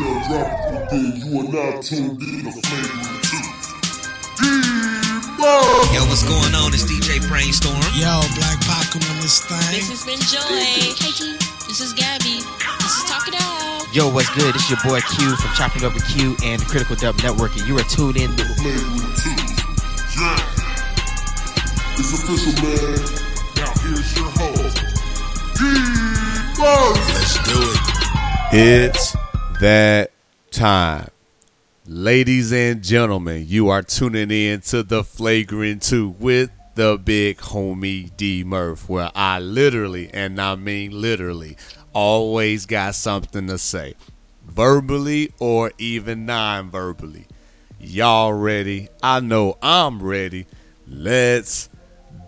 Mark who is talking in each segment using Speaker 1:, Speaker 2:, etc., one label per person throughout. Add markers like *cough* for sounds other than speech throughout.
Speaker 1: young drop then you are now tuned in to Flagrant 2.
Speaker 2: Yo, what's going on? It's DJ Brainstorm.
Speaker 3: Yo, Black Paco on this thing.
Speaker 4: This has been Joy. Hey, T. This is Gabby. This is Talk It Out.
Speaker 2: Yo, what's good? It's your boy Q from Chopping Over Q and the Critical Dub Network, and you are tuned in to
Speaker 1: Flagrant 2. Yeah. It's official, man. Now here's your host, D-Murph.
Speaker 3: Let's do it.
Speaker 5: It's that time. Ladies and gentlemen, you are tuning in to the Flagrant 2 with the big homie D Murph, where I literally, and I mean literally, always got something to say, verbally or even non verbally. Y'all ready? I know I'm ready. Let's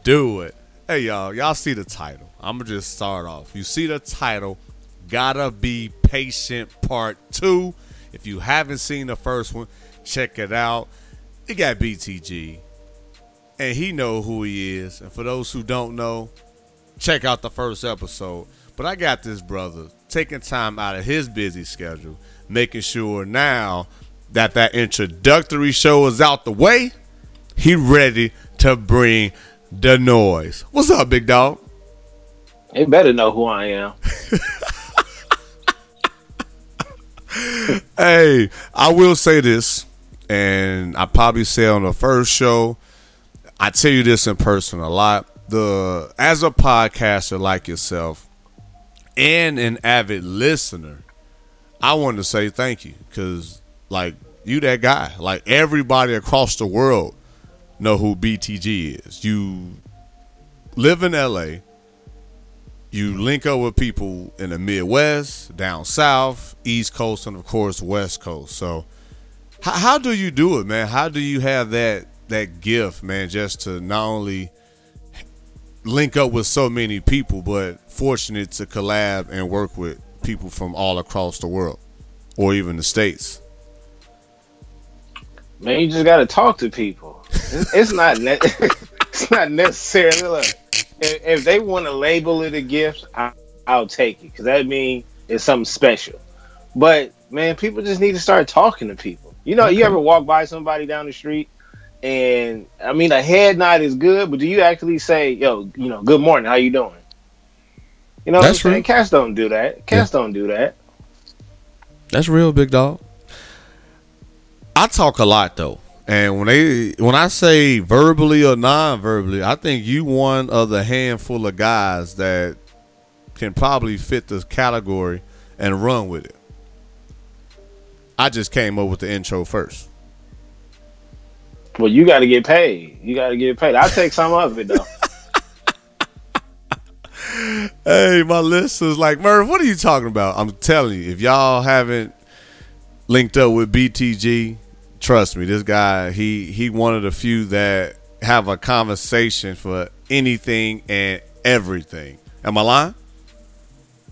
Speaker 5: do it. Hey, y'all, y'all see the title. I'm gonna just start off. You see the title, Gotta Be Patient Part 2. If you haven't seen the first one, check it out. It got BTG, and he know who he is. And for those who don't know, check out the first episode. But I got this brother taking time out of his busy schedule, making sure now that that introductory show is out the way, he ready to bring the noise. What's up, big dog?
Speaker 6: They better know who I am. *laughs* *laughs*
Speaker 5: Hey, I will say this, and I probably say on the first show, I tell you this in person a lot. The as a podcaster like yourself and an avid listener, I want to say thank you because like you that guy. Like everybody across the world know who BTG is. You live in LA. You link up with people in the Midwest, down south, East Coast, and of course West Coast. So, how, how do you do it, man? How do you have that that gift, man, just to not only link up with so many people, but fortunate to collab and work with people from all across the world, or even the states?
Speaker 6: Man, you just got to talk to people. It's, it's not ne- *laughs* it's not necessarily look. If, if they want to label it a gift, I, I'll take it because that means it's something special. But man, people just need to start talking to people. You know, you ever walk by somebody down the street, and I mean, a head nod is good, but do you actually say, "Yo, you know, good morning, how you doing"? You know, what I'm
Speaker 5: That's
Speaker 6: saying? Cats don't do that. Cats don't do that.
Speaker 5: That's real, big dog. I talk a lot though, and when they when I say verbally or non-verbally, I think you one of the handful of guys that can probably fit this category and run with it. I just came up with the intro first.
Speaker 6: Well, you got to get paid. You got to get paid. I'll take some of it though. *laughs*
Speaker 5: Hey, my listeners, like Murph, what are you talking about? I'm telling you, if y'all haven't linked up with BTG, trust me, this guy, he he one of the few that have a conversation for anything and everything. Am I lying?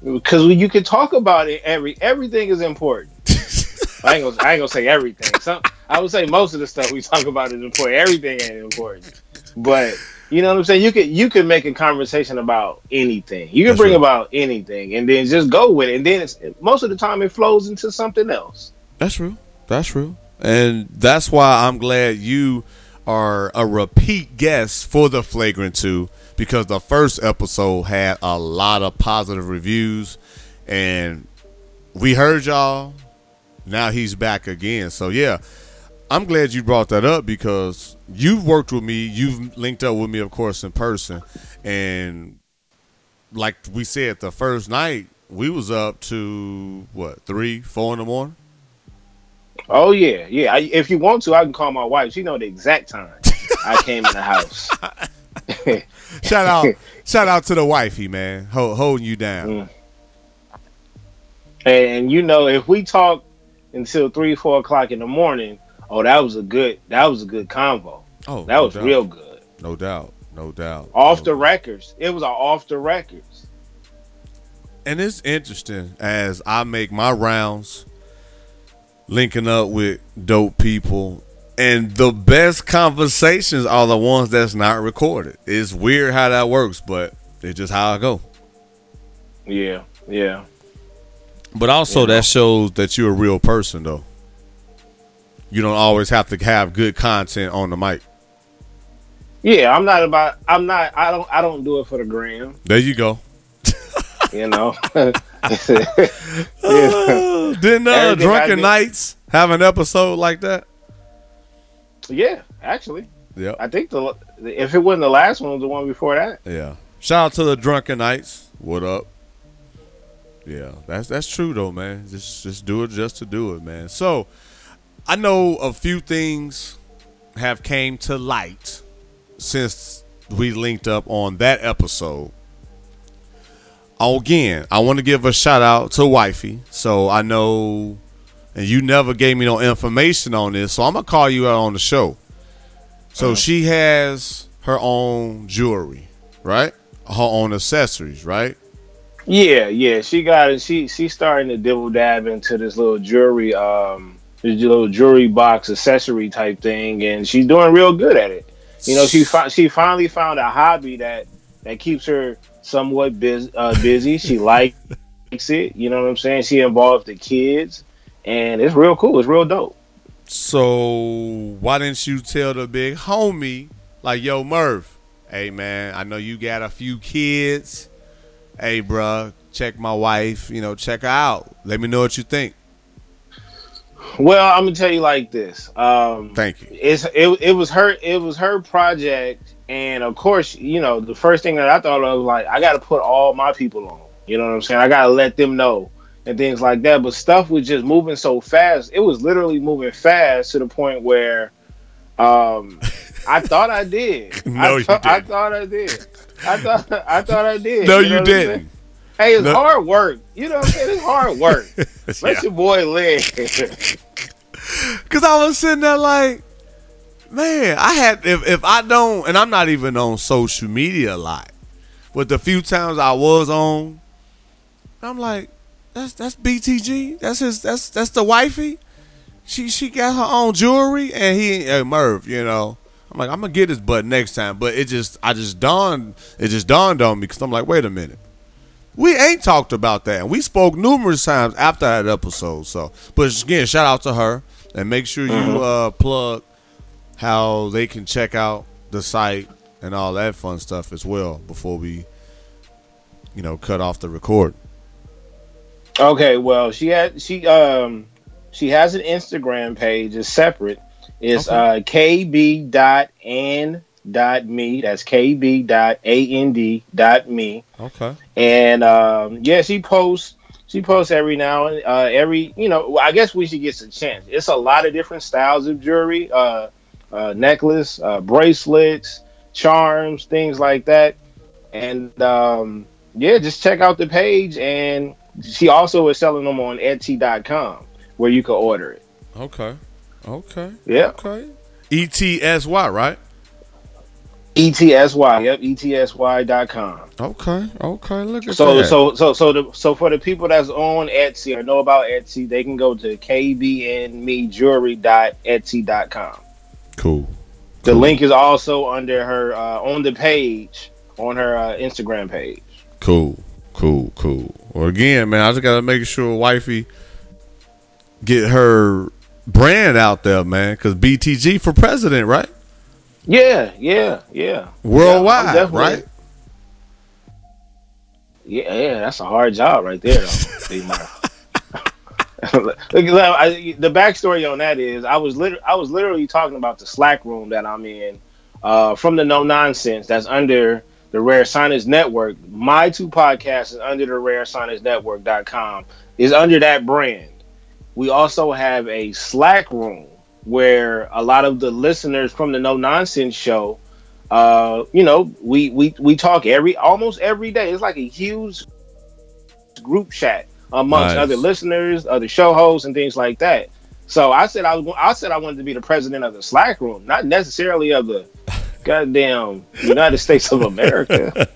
Speaker 6: because you can talk about it every everything is important *laughs* i ain't gonna i ain't gonna say everything some i would say most of the stuff we talk about is important everything ain't important but you know what i'm saying you could you can make a conversation about anything you can
Speaker 5: That's
Speaker 6: bring
Speaker 5: right.
Speaker 6: about anything and then just go with it and then it's most of the time it flows into something else
Speaker 5: That's true. That's real. And that's why I'm glad you are a repeat guest for the Flagrant 2 because the first episode had a lot of positive reviews and we heard y'all. Now he's back again. So yeah, I'm glad you brought that up because you've worked with me, you've linked up with me of course in person and like we said the first night we was up to what, 3, 4 in the morning?
Speaker 6: Oh yeah yeah I, if you want to i can call my wife she know the exact time i came in the house *laughs*
Speaker 5: Shout out, *laughs* shout out to the wifey, man, Ho- holding you down.
Speaker 6: Mm. And you know, if we talk until three, four o'clock in the morning, oh, that was a good, that was a good convo.
Speaker 5: Oh,
Speaker 6: That
Speaker 5: no
Speaker 6: was
Speaker 5: doubt.
Speaker 6: real good.
Speaker 5: No doubt, no doubt.
Speaker 6: Off
Speaker 5: No
Speaker 6: the
Speaker 5: doubt.
Speaker 6: records, it was a off the records.
Speaker 5: and it's interesting as I make my rounds, linking up with dope people, and the best conversations are the ones that's not recorded. It's weird how that works, but it's just how I go.
Speaker 6: Yeah, yeah.
Speaker 5: But also
Speaker 6: know.
Speaker 5: that shows that you're a real person though. You don't always have to have good content on the mic.
Speaker 6: Yeah, I'm not about. I'm not. I don't. I don't do it for the gram.
Speaker 5: There you go.
Speaker 6: You know. *laughs* *laughs* *laughs*
Speaker 5: Didn't uh,
Speaker 6: Everything
Speaker 5: Drunken Knights have an episode like that?
Speaker 6: yeah, actually,
Speaker 5: Yeah.
Speaker 6: I think the if it wasn't the last one, it was the one before that.
Speaker 5: Yeah. Shout out to the Drunken Knights. What up? Yeah, that's that's true though, man. Just just do it just to do it, man. So I know a few things have came to light since we linked up on that episode. Again, I want to give a shout out to Wifey. So I know and you never gave me no information on this, so I'm gonna call you out on the show. So she has her own jewelry, right? Her own accessories, right?
Speaker 6: Yeah, yeah, she got it. She she's starting to dibble dab into this little jewelry, um, this little jewelry box accessory type thing, and she's doing real good at it. You know, she fi- she finally found a hobby that that keeps her somewhat bus- uh, busy. She *laughs* likes it. You know what I'm saying? She involves the kids, and it's real cool. It's real dope.
Speaker 5: So why didn't you tell the big homie like, yo, Murph? Hey man, I know you got a few kids. Hey, bruh, check my wife. You know, check her out. Let me know what you think.
Speaker 6: Well, I'm gonna tell you like this. Um,
Speaker 5: Thank you.
Speaker 6: it's it, it was her it was her project and of course you know the first thing that i thought of was like i gotta put all my people on you know what i'm saying? I gotta let them know and things like that. But stuff was just moving so fast. It was literally moving fast to the point where um *laughs* i thought i did. *laughs*
Speaker 5: No,
Speaker 6: I,
Speaker 5: you
Speaker 6: thought- I thought i did. I thought i thought i did
Speaker 5: No,
Speaker 6: know
Speaker 5: you
Speaker 6: I'm saying?
Speaker 5: didn't.
Speaker 6: hey it's
Speaker 5: No.
Speaker 6: hard work. You know what i'm saying? It's hard work. *laughs* Let
Speaker 5: Yeah.
Speaker 6: your boy live.
Speaker 5: Cause I was sitting there like, man, I had if if I don't, and I'm not even on social media a lot, but the few times I was on, I'm like, that's that's BTG, that's his, that's that's the wifey. She she got her own jewelry, and he uh, Merv, you know. I'm like, I'm gonna get his butt next time, but it just I just dawned it just dawned on me because I'm like, wait a minute. We ain't talked about that. And we spoke numerous times after that episode. So, but again, shout out to her and make sure you uh, plug how they can check out the site and all that fun stuff as well before we, you know, cut off the record.
Speaker 6: Okay, well, she had she um she has an Instagram page. It's separate. It's
Speaker 5: Okay.
Speaker 6: uh kb dot and dot me. That's kb dot and dot me.
Speaker 5: Okay.
Speaker 6: And um yeah, she posts she posts every now and uh every you know I guess we should get some chance. It's a lot of different styles of jewelry, uh, uh necklace, uh bracelets, charms, things like that. And um yeah, just check out the page and she also is selling them on Etsy.com where you can order it.
Speaker 5: Okay. Okay.
Speaker 6: Yeah.
Speaker 5: Okay. E T S Y, right?
Speaker 6: E ETSY. Yep, E ETSY.com.
Speaker 5: Okay. Okay. Look at
Speaker 6: So
Speaker 5: that.
Speaker 6: so so so the so for the people that's on Etsy or know about Etsy, they can go to kbnmejewelry.etsy.com.
Speaker 5: cool.
Speaker 6: The
Speaker 5: Cool.
Speaker 6: link is also under her uh, on the page on her uh, Instagram page.
Speaker 5: Cool, cool, cool. Well, again, man, I just gotta make sure wifey get her brand out there, man. Because BTG for president, right?
Speaker 6: Yeah, yeah, yeah.
Speaker 5: Worldwide,
Speaker 6: Yeah,
Speaker 5: right?
Speaker 6: Yeah, yeah, that's a hard job right there, though. *laughs* *laughs* Look, I- the backstory on that is I was literally I was literally talking about the Slack room that I'm in uh, from the No Nonsense that's under the Rare Science Network. My two podcasts is under the Rare Science Network.com is under that brand. We also have a Slack room where a lot of the listeners from the No Nonsense show uh, you know, we we we talk every almost every day. It's like a huge group chat amongst
Speaker 5: Nice.
Speaker 6: other listeners, other show hosts, and things like that. So I said I was I said I wanted to be the president of the Slack room, not necessarily of the *laughs* goddamn United States of America.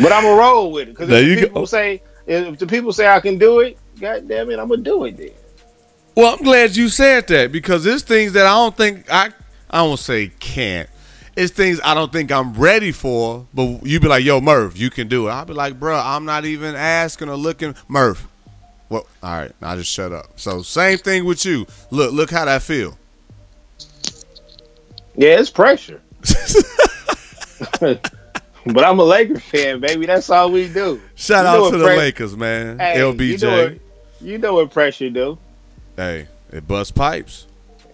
Speaker 6: but I'm gonna roll with it because if the
Speaker 5: go.
Speaker 6: people say if the people say I can do it, goddamn it, I'm gonna do it then.
Speaker 5: Well, I'm glad you said that because there's things that I don't think I I don't say can't. It's things I don't think I'm ready for. But you be like, "Yo, Murph, you can do it." I'll be like, "Bro, I'm not even asking or looking." Murph, well, all right, I just shut up. So same thing with you. Look, look how that feel.
Speaker 6: Yeah, it's pressure. *laughs* but I'm a Lakers fan, baby. That's all we do.
Speaker 5: Shout
Speaker 6: You
Speaker 5: out to the Lakers, man.
Speaker 6: Hey, You know,
Speaker 5: LBJ.
Speaker 6: what, you know what pressure do,
Speaker 5: hey, it bust pipes.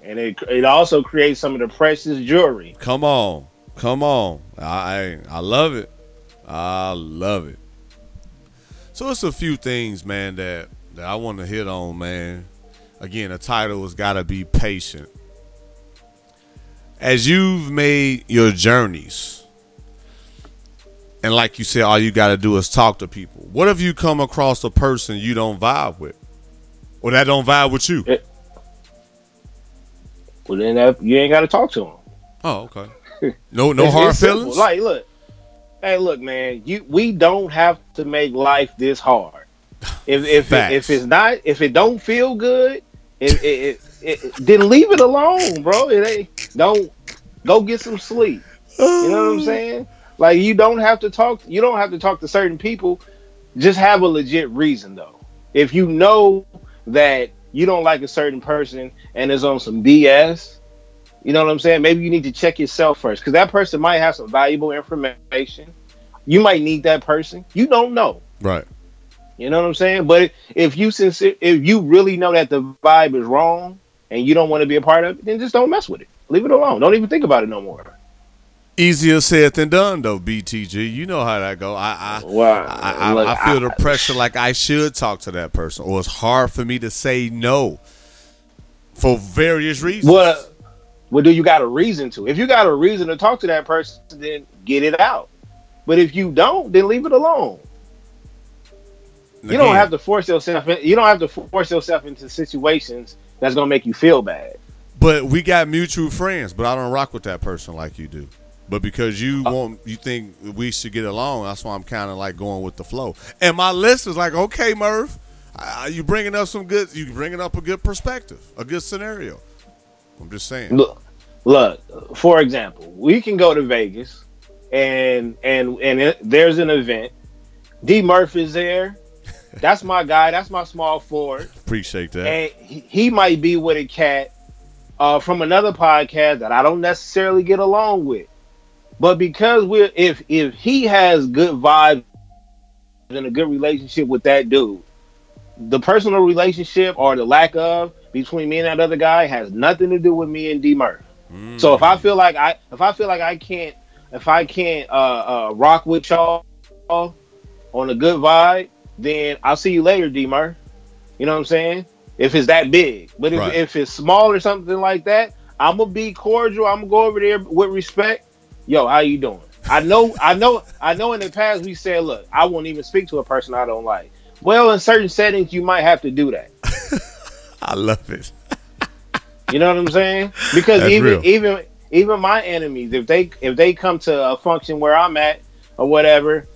Speaker 6: And it it also creates some of the precious jewelry.
Speaker 5: Come on, come on. I I, love it. I love it. So it's a few things, man, that that I want to hit on, man. Again, the title has got to be patient. As you've made your journeys, and like you said, all you got to do is talk to people. What if you come across a person you don't vibe with, or that don't vibe with you?
Speaker 6: Well, then that, you ain't got to talk to him.
Speaker 5: Oh, okay. No, no *laughs*
Speaker 6: It's-
Speaker 5: hard
Speaker 6: it's simple.
Speaker 5: feelings.
Speaker 6: Like, look, hey, look, man. You we don't have to make life this hard. *sighs* If if
Speaker 5: Facts.
Speaker 6: if it's not if it don't feel good, it, it, it, it then leave it alone, bro. It ain't don't go get some sleep. You know what I'm *sighs* saying? Like you don't have to talk. You don't have to talk to certain people. Just have a legit reason though. If you know that you don't like a certain person and is on some BS, you know what I'm saying? Maybe you need to check yourself first because that person might have some valuable information. You might need that person. You don't know.
Speaker 5: right.
Speaker 6: You know what I'm saying? But if you sincere, if you really know that the vibe is wrong and you don't want to be a part of it, then just don't mess with it. Leave it alone. Don't even think about it no more.
Speaker 5: Easier said than done, though. BTG, you know how that go. I I
Speaker 6: Wow.
Speaker 5: I, I,
Speaker 6: Look,
Speaker 5: I feel the pressure like I should talk to that person, or it's hard for me to say no for various reasons.
Speaker 6: What? Well, do you got a reason to? If you got a reason to talk to that person, then get it out. But if you don't, then leave it alone. You don't have to force yourself. In, you don't have to force yourself into situations that's gonna make you feel bad.
Speaker 5: But we got mutual friends, but I don't rock with that person like you do. But because you
Speaker 6: Uh,
Speaker 5: want, you think we should get along. That's why I'm kind of like going with the flow. And my list is like, okay, Murph, uh, you bringing up some good, you bringing up a good perspective, a good scenario. I'm just saying.
Speaker 6: Look, look. For example, we can go to Vegas, and and and it, there's an event. D Murph is there. *laughs* That's my guy. That's my small forward.
Speaker 5: Appreciate that.
Speaker 6: and he, he might be with a cat uh, from another podcast that I don't necessarily get along with. But because we're if if he has good vibes and a good relationship with that dude, the personal relationship or the lack of between me and that other guy has nothing to do with me and D Murph. So if I feel like I if I feel like I can't if I can't uh, uh, rock with y'all on a good vibe, then I'll see you later, D Murph. You know what I'm saying? If it's that big, but if,
Speaker 5: Right.
Speaker 6: if it's small or something like that, I'm gonna be cordial. I'm gonna go over there with respect. Yo, how you doing? I know, I know, I know. In the past, we said, look, I won't even speak to a person I don't like. Well, in certain settings, you might have to do that. *laughs*
Speaker 5: I love it.
Speaker 6: You know what I'm saying? Because
Speaker 5: That's
Speaker 6: even
Speaker 5: real.
Speaker 6: even even my enemies, if they if they come to a function where I'm at or whatever,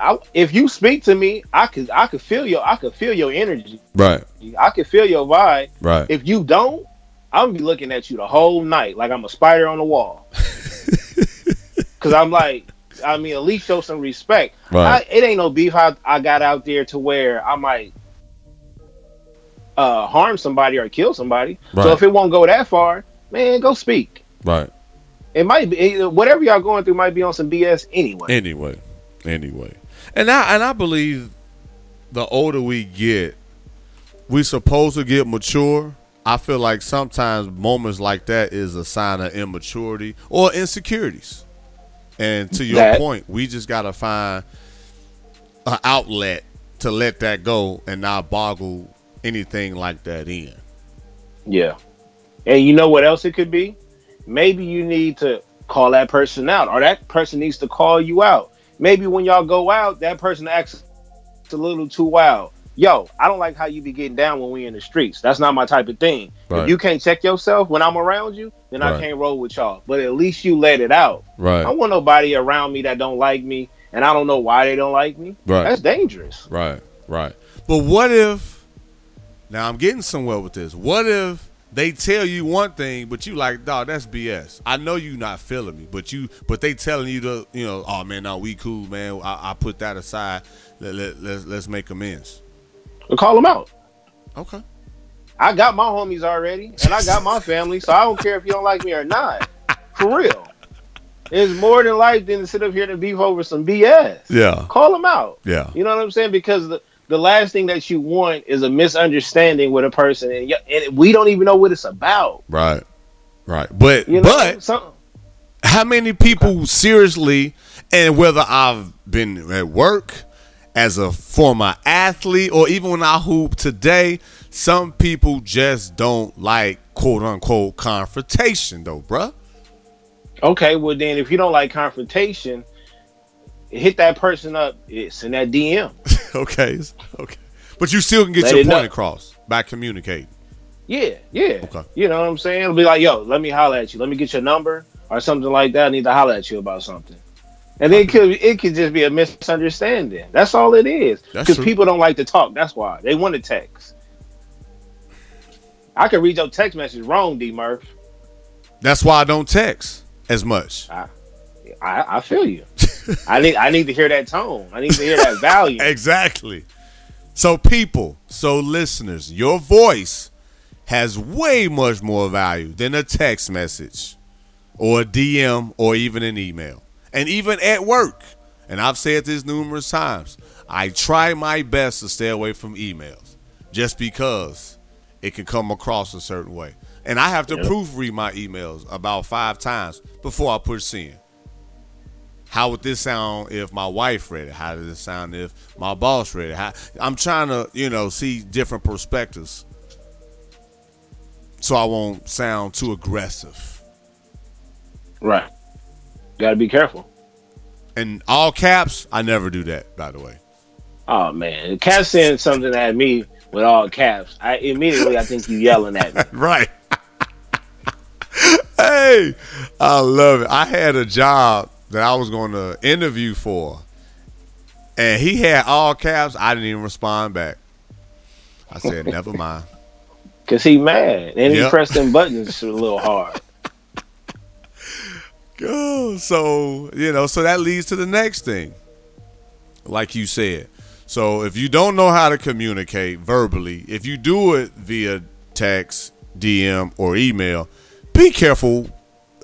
Speaker 6: I, if you speak to me, I could I could feel your I could feel your energy.
Speaker 5: Right,
Speaker 6: I could feel your vibe.
Speaker 5: right.
Speaker 6: If you don't, I'm gonna be looking at you the whole night like I'm a spider on the wall. Cause I'm like, I mean, at least show some respect.
Speaker 5: Right.
Speaker 6: I, it ain't no beef. I, I got out there to where I might uh, harm somebody or kill somebody.
Speaker 5: Right.
Speaker 6: So if it won't go that far, man, go speak.
Speaker 5: right.
Speaker 6: It might be it- whatever y'all going through might be on some BS anyway.
Speaker 5: Anyway, anyway, and I and I believe the older we get, we supposed to get mature. I feel like sometimes moments like that is a sign of immaturity or insecurities. And to your
Speaker 6: That-
Speaker 5: point, we just gotta find an outlet to let that go and not boggle anything like that in.
Speaker 6: Yeah. And you know what else it could be? Maybe you need to call that person out, or that person needs to call you out. Maybe when y'all go out, that person acts a little too wild. Yo, I don't like how you be getting down when we in the streets. That's not my type of thing.
Speaker 5: Right.
Speaker 6: If you can't check yourself when I'm around you, then
Speaker 5: Right.
Speaker 6: I can't roll with y'all. But at least you let it out. I
Speaker 5: Right,
Speaker 6: don't want nobody around me that don't like me, and I don't know why they don't like me.
Speaker 5: Right.
Speaker 6: That's dangerous.
Speaker 5: right, right. But what if? Now I'm getting somewhere with this. What if they tell you one thing, but you like, dog, that's BS. I know you not feeling me, but you, but they telling you to, you know, oh man, no, we cool, man. I, I put that aside. Let, let, let's let's make amends.
Speaker 6: But call them out.
Speaker 5: Okay.
Speaker 6: I got my homies already, and I got my family, so I don't care if you don't like me or not. For real. It's more than life than to sit up here and beef over some BS.
Speaker 5: Yeah.
Speaker 6: Call them out.
Speaker 5: Yeah.
Speaker 6: You know what I'm saying? Because the, the last thing that you want is a misunderstanding with a person, and, y- and we don't even know what it's about.
Speaker 5: Right. Right. But
Speaker 6: You know,
Speaker 5: but how many people seriously and whether I've been at work as a former athlete or even when I hoop today, some people just don't like quote unquote confrontation though, bruh.
Speaker 6: okay, well then, if you don't like confrontation, hit that person up. Eh, *laughs* it's in that DM.
Speaker 5: okay. Okay. But you still can get
Speaker 6: Let
Speaker 5: your point
Speaker 6: know.
Speaker 5: across by communicating.
Speaker 6: Yeah, yeah.
Speaker 5: Okay.
Speaker 6: You know what I'm saying? It'll be like, yo, let me holler at you. Let me get your number or something like that. I need to holler at you about something. And it could it could just be a misunderstanding. That's all it is. Because people don't like to talk. That's why they want to text. I can read your text message wrong, D Murph.
Speaker 5: That's why I don't text as much.
Speaker 6: I, I feel you. I need I need to hear that tone. I need to hear that value. *laughs*
Speaker 5: Exactly. So, people, so listeners, your voice has way much more value than a text message or a DM or even an email. And even at work, and I've said this numerous times, I try my best to stay away from emails just because it can come across a certain way. And I have to
Speaker 6: Yep.
Speaker 5: proofread my emails about five times before I push send. How would this sound if my wife read it? How does it sound if my boss read it? How, I'm trying to, you know, see different perspectives so I won't sound too aggressive.
Speaker 6: Right. Got to be careful.
Speaker 5: And all caps, I never do that, by the way.
Speaker 6: Oh man, Cat saying something at me with all caps. I immediately I think you yelling at me. *laughs*
Speaker 5: Right. *laughs* hey, I love it. I had a job that I was going to interview for, and he had all caps. I didn't even respond back. I said, never mind. *laughs*
Speaker 6: Cause he mad and he pressed them buttons a little hard.
Speaker 5: Oh, so you know, so that leads to the next thing. Like you said. So if you don't know how to communicate verbally, if you do it via text, DM, or email, be careful.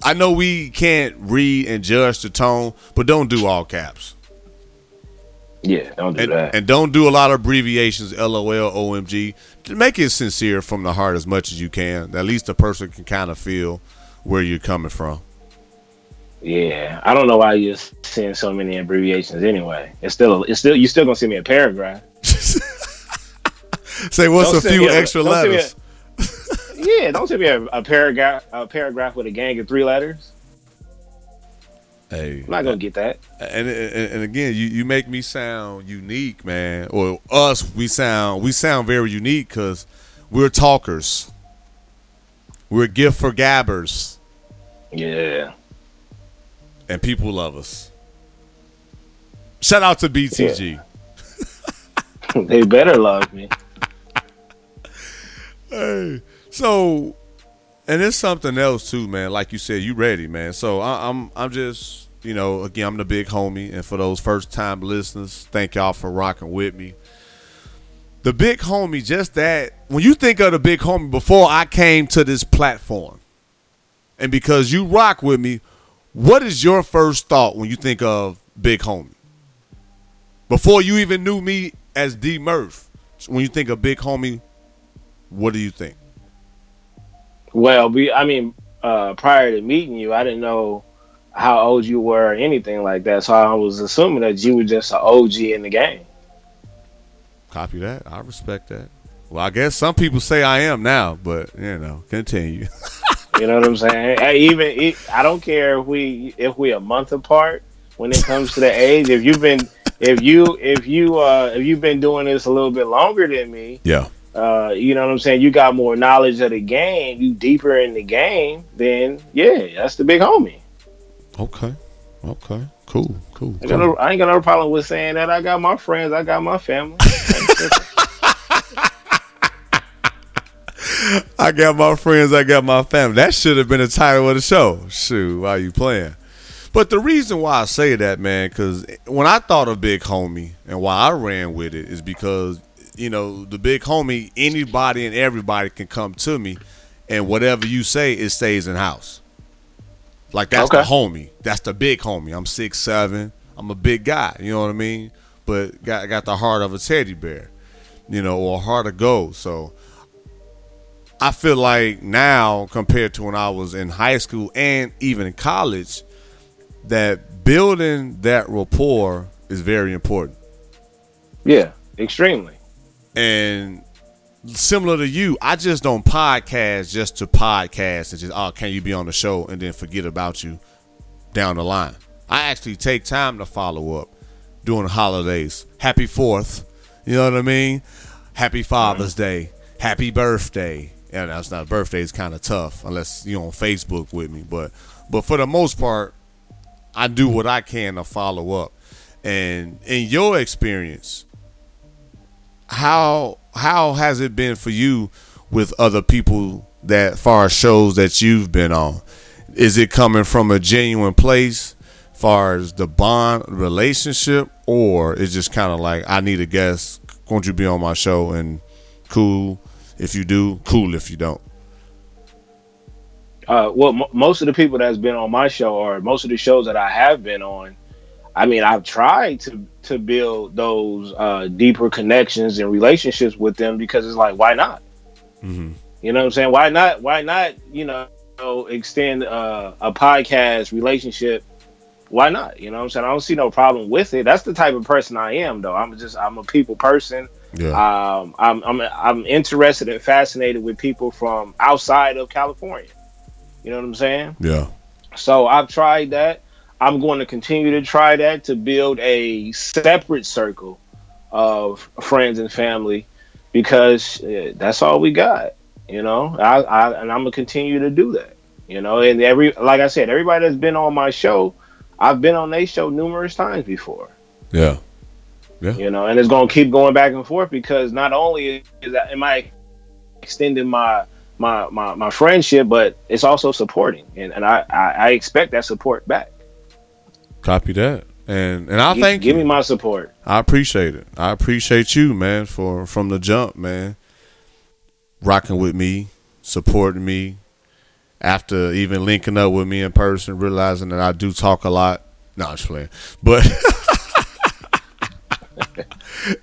Speaker 5: I know we can't read and judge the tone, but don't do all caps.
Speaker 6: Yeah, don't do
Speaker 5: And,
Speaker 6: that.
Speaker 5: and don't do a lot of abbreviations, LOL, OMG. Make it sincere from the heart as much as you can. At least the person can kind of feel where you're coming from.
Speaker 6: Yeah, I don't know why you're seeing so many abbreviations anyway. It's still it's still you're still gonna see me a paragraph. *laughs*
Speaker 5: Say what's
Speaker 6: Don't
Speaker 5: a few
Speaker 6: a-
Speaker 5: extra
Speaker 6: a-
Speaker 5: letters. *laughs*
Speaker 6: Yeah, don't send me a, a paragraph a paragraph with a gang of three letters.
Speaker 5: Hey,
Speaker 6: I'm not gonna uh, get that.
Speaker 5: and, and and again, you, you make me sound unique, man. Or us, we sound we sound very unique because we're talkers. We're gift for gabbers,
Speaker 6: Yeah.
Speaker 5: And people love us. Shout out to BTG. *laughs*
Speaker 6: they better love me. *laughs*
Speaker 5: Hey, so, and it's something else too, man. Like you said, you ready, man. So I, I'm, I'm just, you know, again, I'm the big homie, and for those first time listeners, thank y'all for rocking with me. The big homie, just that when you think of the big homie, before I came to this platform, and because you rock with me, what is your first thought when you think of big homie? Before you even knew me as D Murph, when you think of big homie, what do you think?
Speaker 6: Well, we I mean, uh prior to meeting you, I didn't know how old you were or anything like that. So I was assuming that you were just an OG in the game.
Speaker 5: Copy that. I respect that. Well, I guess some people say I am now, but you know, continue. *laughs*
Speaker 6: You know what I'm saying? Hey, even it, I don't care if we if we a month apart when it comes to the age. If you've been if you if you uh if you've been doing this a little bit longer than me,
Speaker 5: yeah.
Speaker 6: uh, you know what I'm saying? You got more knowledge of the game, you deeper in the game, then yeah, that's the big homie.
Speaker 5: Okay. Okay. Cool. Cool.
Speaker 6: I, no, I ain't got no problem with saying that. I got my friends, I got my family. *laughs*
Speaker 5: I got my friends, I got my family. That should have been the title of the show. Shoot, why you playing? But the reason why I say that, man, because when I thought of Big Homie and why I ran with it is because, you know, the Big Homie, anybody and everybody can come to me, and whatever you say, it stays in house. Like that's the homie. That's the big homie. I'm six seven. I'm a big guy. You know what I mean? But got got the heart of a teddy bear, you know, or a heart of gold. So I feel like now compared to when I was in high school and even in college, that building that rapport is very important.
Speaker 6: Yeah, extremely.
Speaker 5: And similar to you, I just don't podcast just to podcast and just oh, can you be on the show and then forget about you down the line. I actually take time to follow up during the holidays. Happy Fourth, you know what I mean? Happy Father's mm-hmm. Day, Happy Birthday. And that's not birthday is kind of tough unless you're on Facebook with me, but but for the most part, I do what I can to follow up. And in your experience, how how has it been for you with other people that far as shows that you've been on? Is it coming from a genuine place, far as the bond relationship, or it's just kind of like I need a guest? Won't you be on my show? And cool if you do, cool if you don't.
Speaker 6: Uh, well, m- most of the people that's been on my show, or most of the shows that I have been on, I mean, I've tried to to build those uh, deeper connections and relationships with them because it's like, why not?
Speaker 5: Mhm.
Speaker 6: You know what I'm saying? Why not? Why not? You know, extend uh, a podcast relationship. Why not? You know what I'm saying? I don't see no problem with it. That's the type of person I am, though. I'm just I'm a people person.
Speaker 5: Yeah,
Speaker 6: Um, I'm I'm I'm interested and fascinated with people from outside of California. You know what I'm saying?
Speaker 5: yeah,
Speaker 6: So I've tried that. I'm going to continue to try that to build a separate circle of friends and family because uh, that's all we got. You know, I, I and I'm gonna continue to do that. You know, and every like I said, everybody that's been on my show, I've been on their show numerous times before
Speaker 5: yeah,
Speaker 6: you know, and it's going to keep going back and forth because not only is that am I extending my my my, my friendship, but it's also supporting, and and I, I I expect that support back.
Speaker 5: Copy that. And and I thank
Speaker 6: give
Speaker 5: you.
Speaker 6: me my support.
Speaker 5: I appreciate it. I appreciate you, man, for from the jump, man. Rocking with me, supporting me. After even linking up with me in person, realizing that I do talk a lot. No, I'm just playing. But *laughs*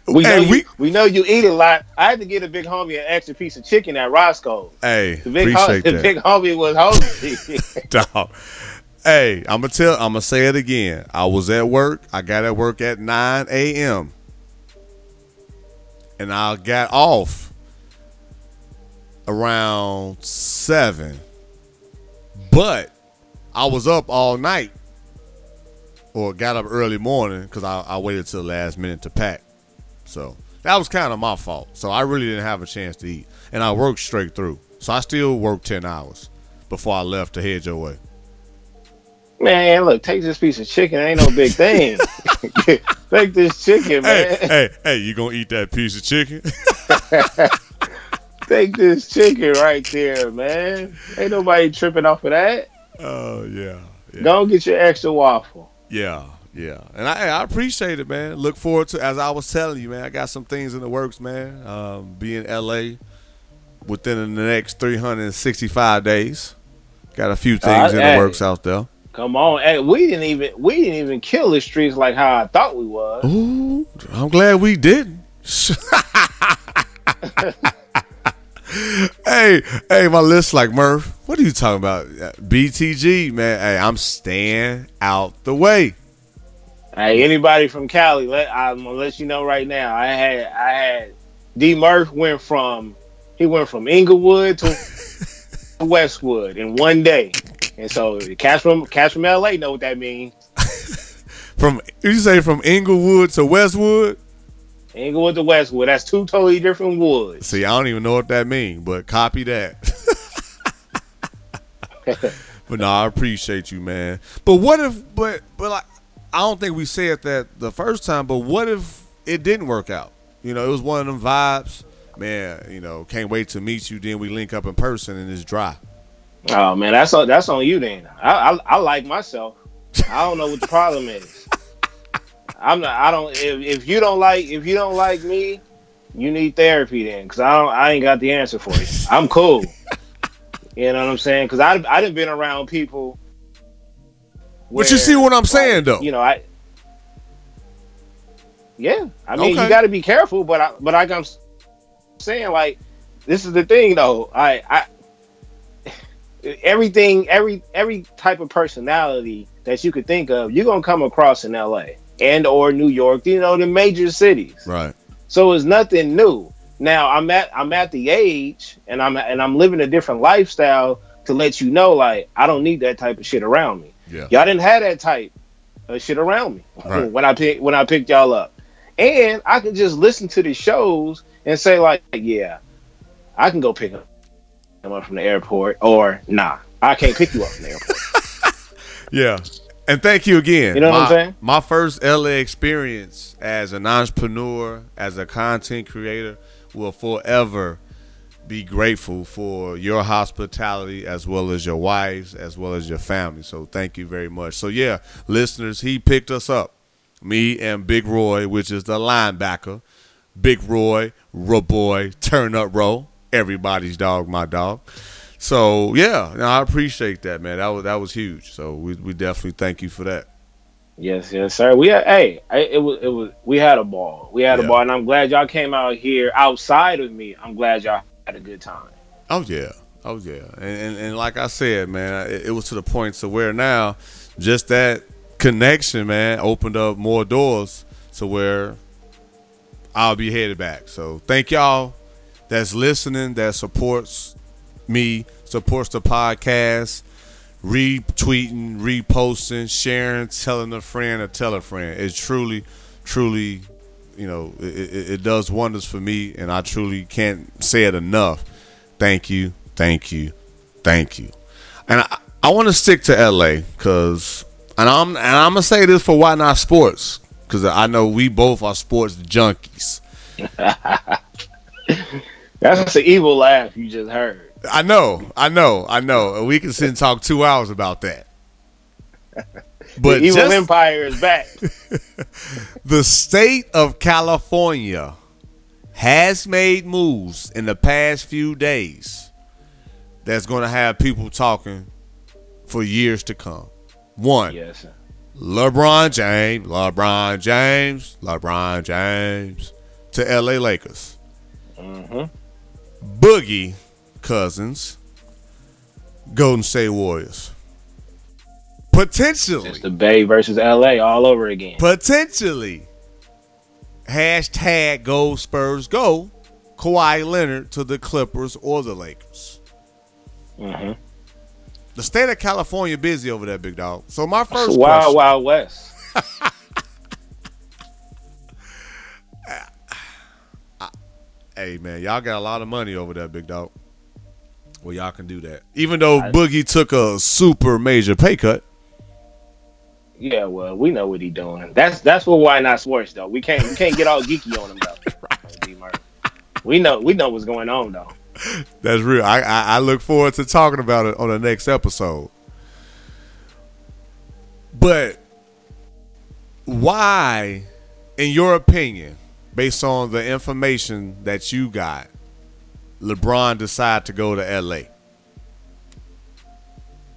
Speaker 6: We know
Speaker 5: Hey,
Speaker 6: you,
Speaker 5: we-
Speaker 6: we know you eat a lot. I had to get a big homie an extra piece of chicken at Roscoe.
Speaker 5: hey,
Speaker 6: The big
Speaker 5: appreciate
Speaker 6: the
Speaker 5: that.
Speaker 6: big homie was hungry. *laughs*
Speaker 5: Dog. Hey, I'm gonna tell. I'm gonna say it again. I was at work. I got at work at 9 a.m. and I got off around seven. But I was up all night, or got up early morning because I, I waited till the last minute to pack. So that was kind of my fault. So I really didn't have a chance to eat, and I worked straight through. So I still worked ten hours before I left to head your way.
Speaker 6: man, look, take this piece of chicken. Ain't no big thing. *laughs* take this chicken, man.
Speaker 5: Hey, hey, hey, you gonna eat that piece of chicken? *laughs*
Speaker 6: Take this chicken right there, man. Ain't nobody tripping off of that.
Speaker 5: oh yeah, yeah,
Speaker 6: Go get your extra waffle.
Speaker 5: Yeah, yeah. And I, I appreciate it, man. Look forward to as I was telling you, man. I got some things in the works, man. Um, be in LA within the next 365 days. Got a few things in the works out there.
Speaker 6: Come on, hey, we didn't even we didn't even kill the streets like how I thought we was.
Speaker 5: Ooh, I'm glad we didn't. *laughs* hey, hey, my list like Murph. What are you talking about? Uh, BTG, man. Hey, I'm staying out the way.
Speaker 6: Hey, anybody from Cali? Let I'm gonna let you know right now. I had I had D Murph went from he went from Inglewood to *laughs* Westwood in one day, and so cats from cats from LA know what that means. *laughs*
Speaker 5: From you say from Inglewood to Westwood?
Speaker 6: Inglewood to the Westwood. That's two totally different woods.
Speaker 5: See, I don't even know what that means, but copy that. *laughs* but no, I appreciate you, man. But what if? But but like, I don't think we said that the first time. But what if it didn't work out? You know, it was one of them vibes. man, you know, can't wait to meet you. Then we link up in person and it's dry.
Speaker 6: Oh man, that's on that's on you then. I, I I like myself. I don't know what the problem is. I'm not. I don't. If, if you don't like if you don't like me, you need therapy then, because I don't. I ain't got the answer for you. I'm cool. *laughs* you know what I'm saying? Because I I done been around people.
Speaker 5: But you see what I'm
Speaker 6: like,
Speaker 5: saying, though.
Speaker 6: You know I. Yeah, I mean
Speaker 5: Okay.
Speaker 6: you got to be careful, but I but like I'm saying, like this is the thing though. I I everything every every type of personality that you could think of, you're gonna come across in L.A. and or New York. You know the major cities.
Speaker 5: Right.
Speaker 6: So it's nothing new. Now I'm at I'm at the age and I'm and I'm living a different lifestyle to let you know like I don't need that type of shit around me.
Speaker 5: Yeah.
Speaker 6: Y'all didn't have that type of shit around me *laughs*
Speaker 5: Right.
Speaker 6: when I pick when I picked y'all up. And I can just listen to the shows and say like, yeah, I can go pick them up from the airport or nah, I can't pick you up from the airport. *laughs*
Speaker 5: Yeah. And thank you again.
Speaker 6: You know what
Speaker 5: my,
Speaker 6: I'm saying?
Speaker 5: My first LA experience as an entrepreneur, as a content creator, will forever be grateful for your hospitality as well as your wives, as well as your family. So thank you very much. So yeah, listeners, he picked us up. Me and Big Roy, which is the linebacker. Big Roy, Roboy, turn up row. Everybody's dog, my dog. So yeah, no, I appreciate that, man. That was that was huge. So we we definitely thank you for that.
Speaker 6: Yes, yes, sir. We had, hey, it was, it was, we had a ball. We had
Speaker 5: Yeah.
Speaker 6: a ball, and I'm glad y'all came out here outside of me. I'm glad y'all had a good time.
Speaker 5: Oh yeah, oh yeah, and and, and like I said, man, it, it was to the point to where now just that connection, man, opened up more doors to where I'll be headed back. So thank y'all that's listening, that supports me, supports the podcast, retweeting, reposting, sharing, telling a friend or tell a friend. It truly, truly, you know, it, it, it does wonders for me, and I truly can't say it enough. Thank you, thank you, thank you. And I, I want to stick to LA because, and I'm and I'm gonna say this for Why Not Sports because I know we both are sports junkies. *laughs*
Speaker 6: That's an evil laugh you just heard.
Speaker 5: I know, I know, I know. And We can sit and talk two hours about that. *laughs* But
Speaker 6: the evil
Speaker 5: just
Speaker 6: empire is back. *laughs*
Speaker 5: the state of California has made moves in the past few days that's going to have people talking for years to come. One,
Speaker 6: yes, sir.
Speaker 5: LeBron James, LeBron James, LeBron James to LA Lakers. Mm-hmm. Boogie Cousins, Golden State Warriors. Potentially,
Speaker 6: It's the Bay versus LA all over again.
Speaker 5: potentially, hashtag go Spurs go, Kawhi Leonard to the Clippers or the Lakers.
Speaker 6: Mhm.
Speaker 5: The state of California busy over there, big dog. So my first
Speaker 6: Wild
Speaker 5: question,
Speaker 6: Wild West. *laughs* *laughs*
Speaker 5: hey man, y'all got a lot of money over there, big dog. Well, y'all can do that. Even though Boogie took a super major pay cut.
Speaker 6: Yeah, well, we know what he doing. That's that's what why not sports though. We can't we can't get all geeky on him though. *laughs* D-Murphy. We know we know what's going on though.
Speaker 5: That's real. I, I I look forward to talking about it on the next episode. But why, in your opinion, based on the information that you got, LeBron decided to go to LA and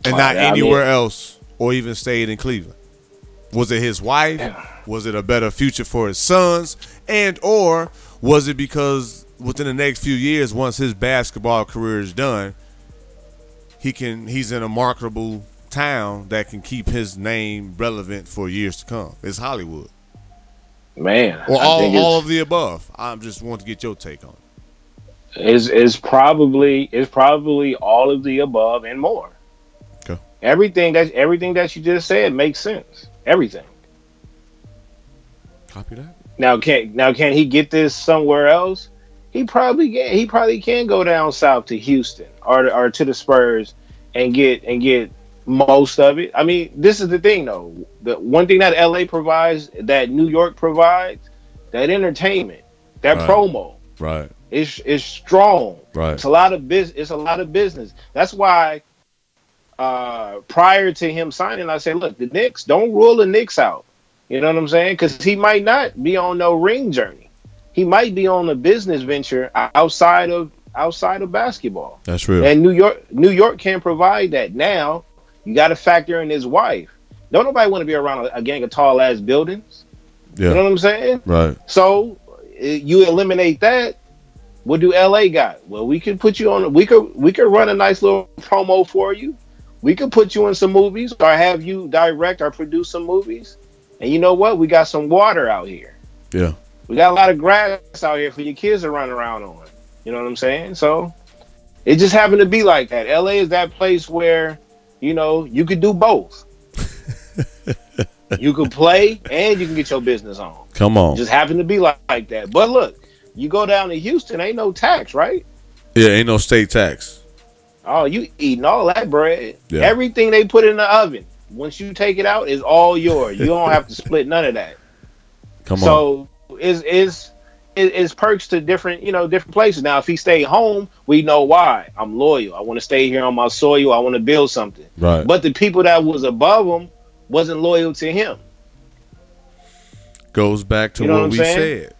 Speaker 6: Oh,
Speaker 5: not
Speaker 6: yeah, I mean-
Speaker 5: anywhere else, or even stayed in Cleveland? Was it his wife? Was it a better future for his sons? And or was it because within the next few years, once his basketball career is done, he can he's in a marketable town that can keep his name relevant for years to come. It's Hollywood.
Speaker 6: Man,
Speaker 5: Or all, all of the above. I'm just want to get your take on it.
Speaker 6: Is is probably is probably all of the above and more.
Speaker 5: Okay.
Speaker 6: Everything that everything that you just said makes sense. Everything.
Speaker 5: Copy that?
Speaker 6: Now can now can he get this somewhere else? He probably can. He probably can go down south to Houston or or to the Spurs and get and get most of it. I mean, this is the thing though. The one thing that LA provides, that New York provides, that entertainment, that
Speaker 5: Right.
Speaker 6: promo.
Speaker 5: Right.
Speaker 6: It's it's strong.
Speaker 5: Right.
Speaker 6: It's a lot of business. It's a lot of business. That's why. Uh, prior to him signing, I said, "Look, the Knicks don't rule the Knicks out." You know what I'm saying? Because he might not be on no ring journey. He might be on a business venture outside of outside of basketball.
Speaker 5: That's real.
Speaker 6: And New York, New York can provide that. Now you got to factor in his wife. Don't nobody want to be around a, a gang of tall ass buildings. You know what I'm saying?
Speaker 5: Right.
Speaker 6: So uh, you eliminate that. What do LA got? Well, we could put you on. We could we could run a nice little promo for you. We could put you in some movies, or have you direct or produce some movies. And you know what? We got some water out here.
Speaker 5: Yeah.
Speaker 6: We got a lot of grass out here for your kids to run around on. You know what I'm saying? So it just happened to be like that. LA is that place where, you know, you could do both. *laughs* you could play and you can get your business on.
Speaker 5: Come on.
Speaker 6: It just happened to be like, like that. But look, you go down to Houston, ain't no tax, right?
Speaker 5: yeah. Ain't no state tax.
Speaker 6: Oh, you eating all that bread.
Speaker 5: Yeah.
Speaker 6: Everything they put in the oven, once you take it out, is all yours. You don't have to split none of that. *laughs*
Speaker 5: Come on.
Speaker 6: So is is is perks to different you know different places. Now, if he stayed home, we know why. I'm loyal. I want to stay here on my soil. I want to build something.
Speaker 5: Right.
Speaker 6: But the people that was above him wasn't loyal to him.
Speaker 5: Goes back to
Speaker 6: You know
Speaker 5: what,
Speaker 6: what
Speaker 5: we
Speaker 6: saying?
Speaker 5: said.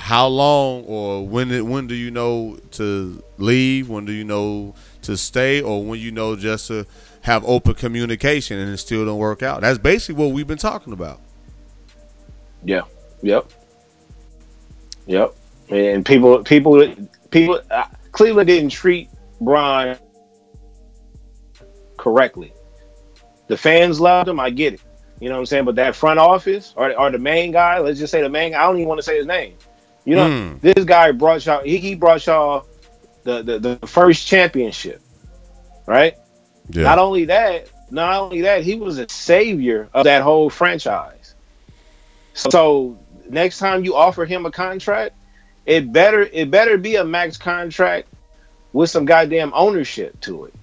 Speaker 5: How long or when when do you know to leave? When do you know to stay, or when you know just to have open communication and it still don't work out? That's basically what we've been talking about.
Speaker 6: Yeah. Yep. Yep. And people, people, people. Uh, Cleveland didn't treat Brian correctly. The fans loved him. I get it. You know what I'm saying? But that front office or, or the main guy, let's just say the main. I don't even want to say his name. You know,
Speaker 5: Mm.
Speaker 6: this guy brought y'all. He, he brought y'all the, the the first championship, right?
Speaker 5: Yeah.
Speaker 6: Not only that, not only that, he was a savior of that whole franchise. So next time you offer him a contract, it better it better be a max contract with some goddamn ownership to it,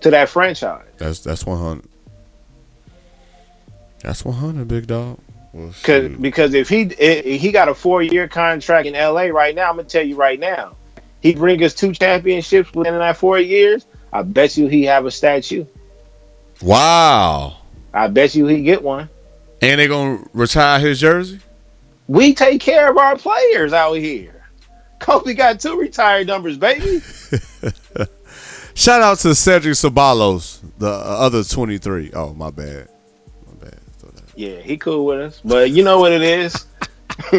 Speaker 6: to that franchise.
Speaker 5: That's that's one hundred. That's one hundred, big dog. Well,
Speaker 6: Cause, because if he if he got a four year contract in LA right now, I'm gonna tell you right now, he bring us two championships within that four years. I bet you he have a statue.
Speaker 5: wow.
Speaker 6: I bet you he get one.
Speaker 5: And they gonna retire his jersey.
Speaker 6: We take care of our players out here. *laughs* Kobe got two retired numbers, baby. *laughs*
Speaker 5: Shout out to Cedric Ceballos, the other twenty three. Oh my bad,
Speaker 6: Yeah, he cool with us, but you know what it is. *laughs*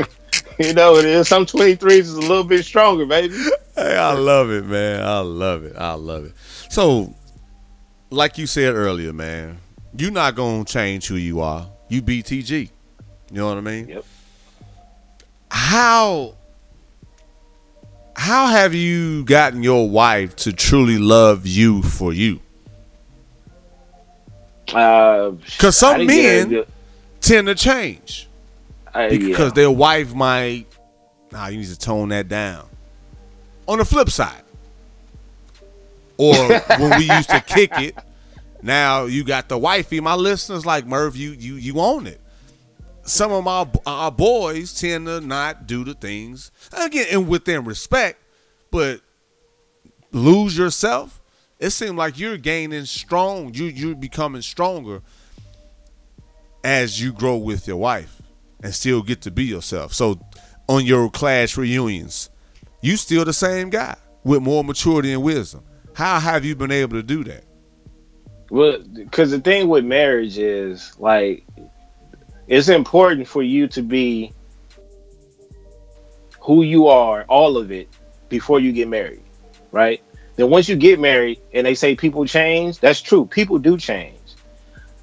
Speaker 6: you know what it is. Some 23s is a little bit stronger, baby.
Speaker 5: Hey, I love it, man. I love it. I love it. So, like you said earlier, man, you're not gonna change who you are. You BTG. You know what I mean?
Speaker 6: Yep.
Speaker 5: How how have you gotten your wife to truly love you for you?
Speaker 6: Uh,
Speaker 5: 'Cause some
Speaker 6: I didn't get
Speaker 5: men- Tend to change
Speaker 6: uh,
Speaker 5: because
Speaker 6: yeah.
Speaker 5: their wife might. Nah, you need to tone that down. On the flip side, or *laughs* when we used to kick it, now you got the wifey. My listeners like Merv, you you you own it. Some of my our boys tend to not do the things again, and within respect, but lose yourself. It seems like you're gaining strong. You you're becoming stronger as you grow with your wife and still get to be yourself. So on your class reunions, you still the same guy with more maturity and wisdom. How have you been able to do that?
Speaker 6: Well, because the thing with marriage is like it's important for you to be who you are, all of it, before you get married, right? Then once you get married and they say people change, that's true. People do change.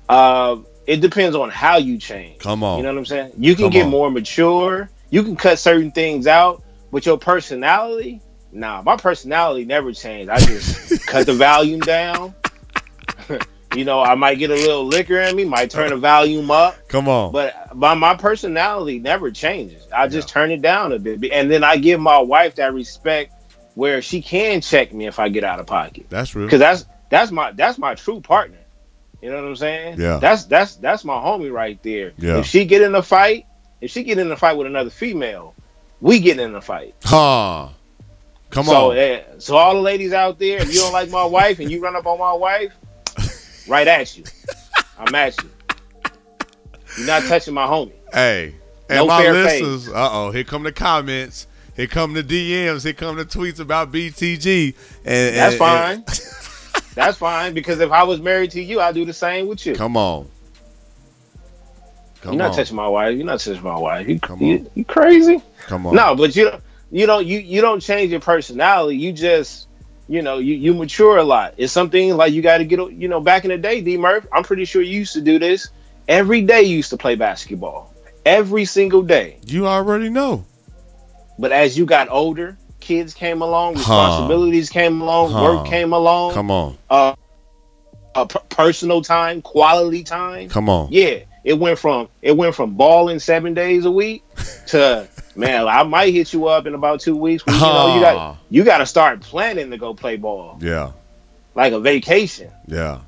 Speaker 6: Uh, it depends on how you change.
Speaker 5: Come on.
Speaker 6: You know what I'm saying? You can
Speaker 5: Come
Speaker 6: get
Speaker 5: on.
Speaker 6: more mature. You can cut certain things out, but your personality, nah, my personality never changed. I just *laughs* cut the volume down. *laughs* you know, I might get a little liquor in me, might turn the volume up,
Speaker 5: Come on.
Speaker 6: but my, my personality never changes. I just turn it down a bit, and then I give my wife that respect where she can check me if I get out of pocket
Speaker 5: That's real.
Speaker 6: because that's that's my that's my true partner. You know what I'm saying?
Speaker 5: Yeah.
Speaker 6: That's that's that's my homie right there.
Speaker 5: Yeah.
Speaker 6: If she get in a fight, if she get in a fight with another female, we get in a fight.
Speaker 5: Huh. Come
Speaker 6: so,
Speaker 5: on.
Speaker 6: eh, so all the ladies out there, if you don't like my wife and you run up on my wife, *laughs* right at you. I'm at you. You're not touching my homie.
Speaker 5: Hey, and
Speaker 6: No
Speaker 5: my
Speaker 6: fair
Speaker 5: listeners, uh oh, here come the comments. Here come the DMs. Here come the tweets about BTG. And
Speaker 6: That's fine.
Speaker 5: and- *laughs*
Speaker 6: That's fine because if I was married to you, I'd do the same with you.
Speaker 5: come on. Come
Speaker 6: You're not
Speaker 5: on.
Speaker 6: touching my wife. You're not touching my wife. You,
Speaker 5: Come
Speaker 6: you,
Speaker 5: on.
Speaker 6: you crazy?
Speaker 5: Come on.
Speaker 6: No, but you don't. You don't. You you don't change your personality. You just, you know, you you mature a lot. It's something like you got to get. You know, back in the day, D Murph. I'm pretty sure you used to do this every day. You used to play basketball every single day.
Speaker 5: You already know.
Speaker 6: But as you got older, kids came along,
Speaker 5: Huh.
Speaker 6: responsibilities came along,
Speaker 5: Huh.
Speaker 6: work came along,
Speaker 5: Come on.
Speaker 6: uh, uh, per- personal time, quality time.
Speaker 5: Come on.
Speaker 6: Yeah, it went from it went from balling seven days a week *laughs* to man, I might hit you up in about two weeks. You know, you got you got to start planning to go play ball
Speaker 5: Yeah.
Speaker 6: like a vacation.
Speaker 5: Yeah.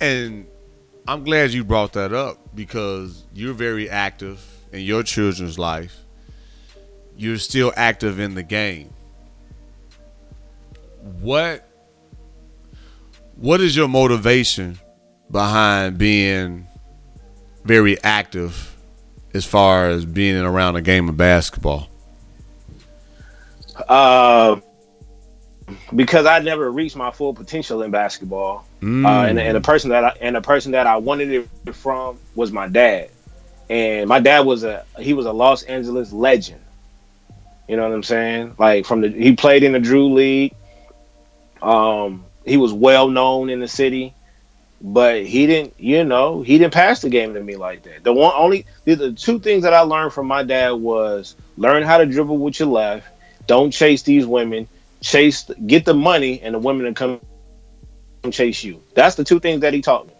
Speaker 5: And I'm glad you brought that up because you're very active in your children's life. You're still active in the game. What what is your motivation behind being very active as far as being around a game of basketball?
Speaker 6: Uh, because I never reached my full potential in basketball.
Speaker 5: Mm.
Speaker 6: uh, and, and the person that I, and the person that I wanted it from was my dad, and my dad was a he was a Los Angeles legend. You know what I'm saying? Like from the he played in the Drew League. Um, he was well known in the city, but he didn't. You know, he didn't pass the game to me like that. The one only the, two things that I learned from my dad was learn how to dribble with your left. Don't chase these women. Chase get the money, and the women come come chase you. That's the two things that he taught me.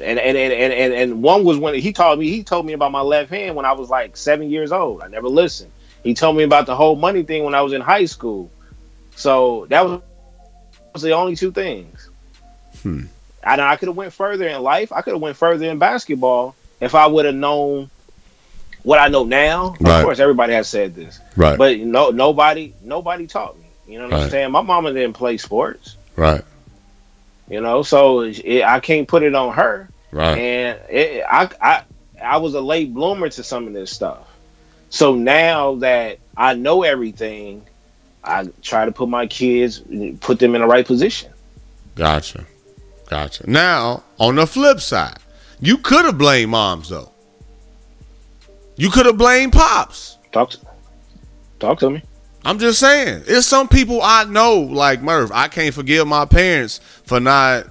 Speaker 6: And and, and, and, and and one was when he taught me, he told me about my left hand when I was like seven years old. I never listened. He told me about the whole money thing when I was in high school. So that was, was the only two things.
Speaker 5: Hmm.
Speaker 6: And I could have went further in life. I could have went further in basketball if I would have known what I know now.
Speaker 5: Right.
Speaker 6: Of course, everybody has said this,
Speaker 5: Right.
Speaker 6: but no, nobody, nobody taught me. You know what
Speaker 5: Right.
Speaker 6: I'm saying? My mama didn't play sports.
Speaker 5: right.
Speaker 6: You know, so it, I can't put it on her.
Speaker 5: Right.
Speaker 6: And it, I, I, I was a late bloomer to some of this stuff. So now that I know everything, I try to put my kids, put them in the right position.
Speaker 5: Gotcha. Gotcha. Now, on the flip side, you could have blamed moms though. You could have blamed pops.
Speaker 6: Talk, to, talk to me.
Speaker 5: I'm just saying. It's some people I know, like Murph. I can't forgive my parents for not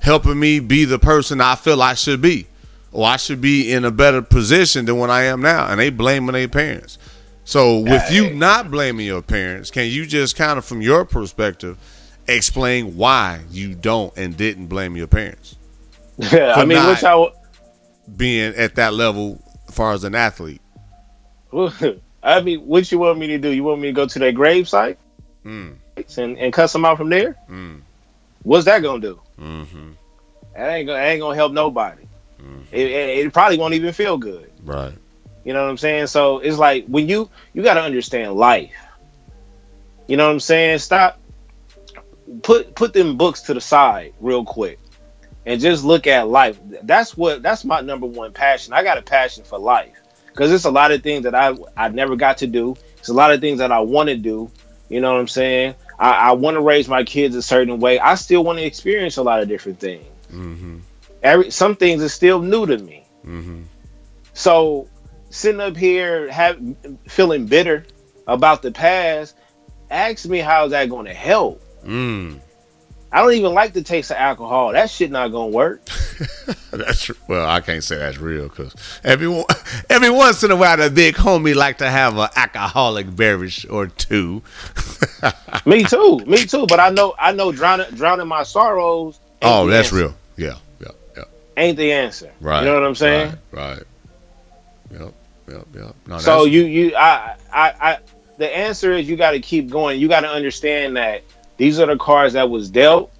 Speaker 5: helping me be the person I feel I should be. Or I should be in a better position than what I am now. And they blaming their parents. So with you not blaming your parents, can you just kind of from your perspective explain why you don't and didn't blame your parents?
Speaker 6: Yeah, I mean,
Speaker 5: not-
Speaker 6: what y'all?
Speaker 5: Being at that level as far as an athlete. *laughs*
Speaker 6: I mean, what you want me to do? You want me to go to their grave site
Speaker 5: Mm.
Speaker 6: and, and cuss them out from there?
Speaker 5: Mm.
Speaker 6: What's that gonna do?
Speaker 5: Mm-hmm.
Speaker 6: That ain't gonna, that ain't gonna help nobody. It, it, it probably won't even feel good.
Speaker 5: Right.
Speaker 6: You know what I'm saying? So it's like when you you got to understand life. You know what I'm saying? Stop. Put put them books to the side real quick, and just look at life. That's what that's my number one passion. I got a passion for life because it's a lot of things that I I never got to do. It's a lot of things that I want to do. You know what I'm saying? I, I want to raise my kids a certain way. I still want to experience a lot of different things.
Speaker 5: Mm-hmm.
Speaker 6: Every some things are still new to me.
Speaker 5: Mm-hmm.
Speaker 6: So sitting up here have feeling bitter about the past, ask me how's that going to help.
Speaker 5: Mm.
Speaker 6: I don't even like the taste of alcohol. That shit not gonna work. *laughs*
Speaker 5: That's well, I can't say that's real because every *laughs* every once in a while, the big homie like to have an alcoholic beverage or two. *laughs*
Speaker 6: me too, me too. But I know, I know, drowning, drowning my sorrows.
Speaker 5: oh, that's
Speaker 6: answer.
Speaker 5: real. Yeah, yeah, yeah.
Speaker 6: Ain't the answer.
Speaker 5: Right.
Speaker 6: You know what I'm saying?
Speaker 5: Right. right. Yep. Yep. Yep. No,
Speaker 6: So you, you, I, I, I. The answer is you got to keep going. You got to understand that these are the cards that was dealt.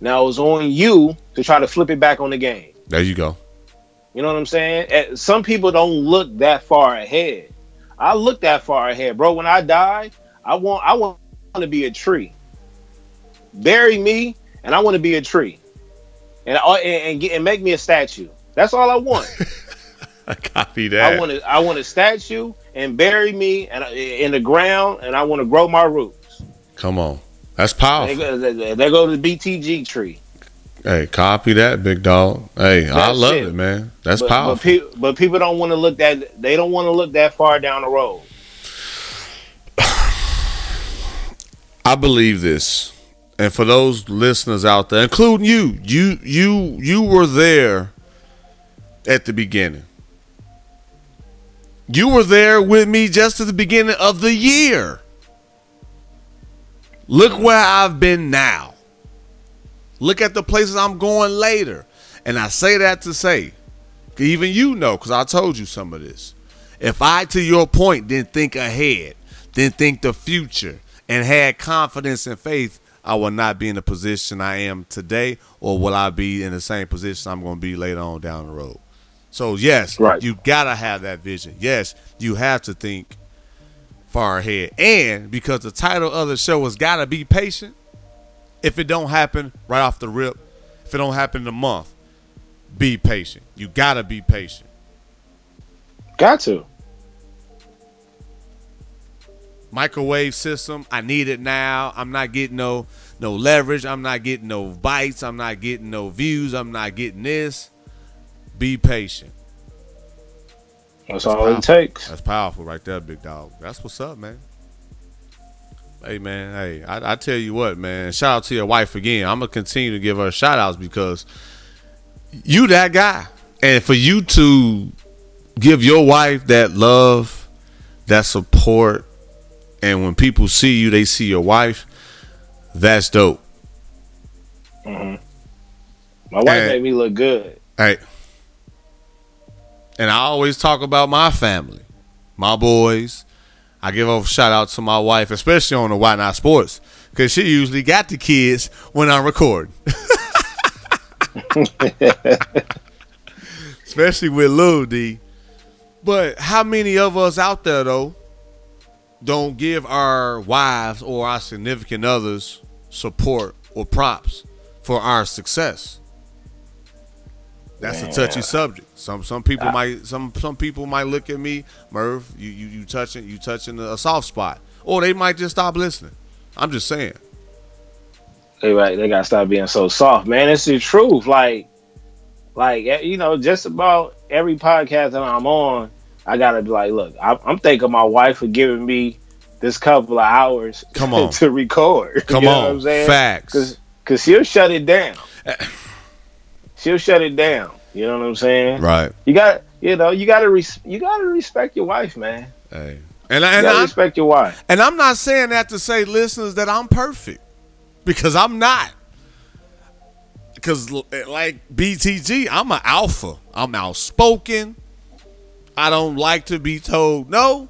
Speaker 6: Now it's on you to try to flip it back on the game.
Speaker 5: there you go.
Speaker 6: You know what I'm saying? Eh, Some people don't look that far ahead. I look that far ahead, bro. When I die, I want I want to be a tree. Bury me, and I want to be a tree, and uh, and and, get, and make me a statue. That's all I want. *laughs*
Speaker 5: I copy that.
Speaker 6: I want to I want a statue and bury me and in the ground, and I want to grow my roots.
Speaker 5: Come on. That's
Speaker 6: They go, they, go to the BTG tree.
Speaker 5: Hey, copy that, big dog. Hey, I love
Speaker 6: it.
Speaker 5: it. man. That's
Speaker 6: but,
Speaker 5: powerful.
Speaker 6: But, pe- but people don't want to look that they don't want to look that far down the road. *sighs*
Speaker 5: I believe this. And for those listeners out there, including you, you you you were there at the beginning. You were there with me just at the beginning of the year. Look where I've been now. Look at the places I'm going later. And I say that to say, even you know, because I told you some of this. If I, to your point, didn't think ahead, didn't think the future, and had confidence and faith, I will not be in the position I am today, or will I be in the same position I'm going to be later on down the road. So, yes,
Speaker 6: Right.
Speaker 5: you got to have that vision. Yes, you have to think far ahead. And because the title of the show has got to be patient, if it don't happen right off the rip, if it don't happen in a month, be patient. You got to be patient.
Speaker 6: Got to.
Speaker 5: microwave system. I need it now. I'm not getting no no leverage. I'm not getting no bites. I'm not getting no views. I'm not getting this. Be patient.
Speaker 6: That's all it takes.
Speaker 5: That's powerful right there, big dog. That's what's up, man. Hey man, hey, I, I tell you what, man. Shout out to your wife again. I'm gonna continue to give her shout outs because you that guy. And for you to give your wife that love, that support, and when people see you, they see your wife, that's dope. Mm-hmm.
Speaker 6: My wife
Speaker 5: And-
Speaker 6: made me look good.
Speaker 5: Hey. And I always talk about my family, my boys. I give a shout out to my wife, especially on the Why Not Sports, because she usually got the kids when I'm recording. *laughs* especially with Lil D. But how many of us out there though don't give our wives or our significant others support or props for our success? That's a touchy subject. Some some people might some some people might look at me, Merv, you you, you touching you touching a soft spot, or they might just stop listening. I'm just saying.
Speaker 6: They right, they gotta stop being so soft, man. It's the truth. Like, like eh, you know, just about every podcast that I'm on, I gotta be like, look, I, I'm thanking my wife for giving me this couple of hours.
Speaker 5: Come *laughs* on.
Speaker 6: to record.
Speaker 5: Come
Speaker 6: You know
Speaker 5: on,
Speaker 6: what I'm saying?
Speaker 5: facts.
Speaker 6: Cause, cause she'll shut it down. *laughs* she'll shut it down. You know what I'm saying?
Speaker 5: Right.
Speaker 6: You got, you know, you gotta, res- you gotta respect your wife, man.
Speaker 5: Hey. And I,
Speaker 6: You
Speaker 5: and I,
Speaker 6: respect your wife.
Speaker 5: And I'm not saying that to say, listeners, that I'm perfect because I'm not. Because, eh, like BTG, I'm an alpha. I'm outspoken. I don't like to be told no.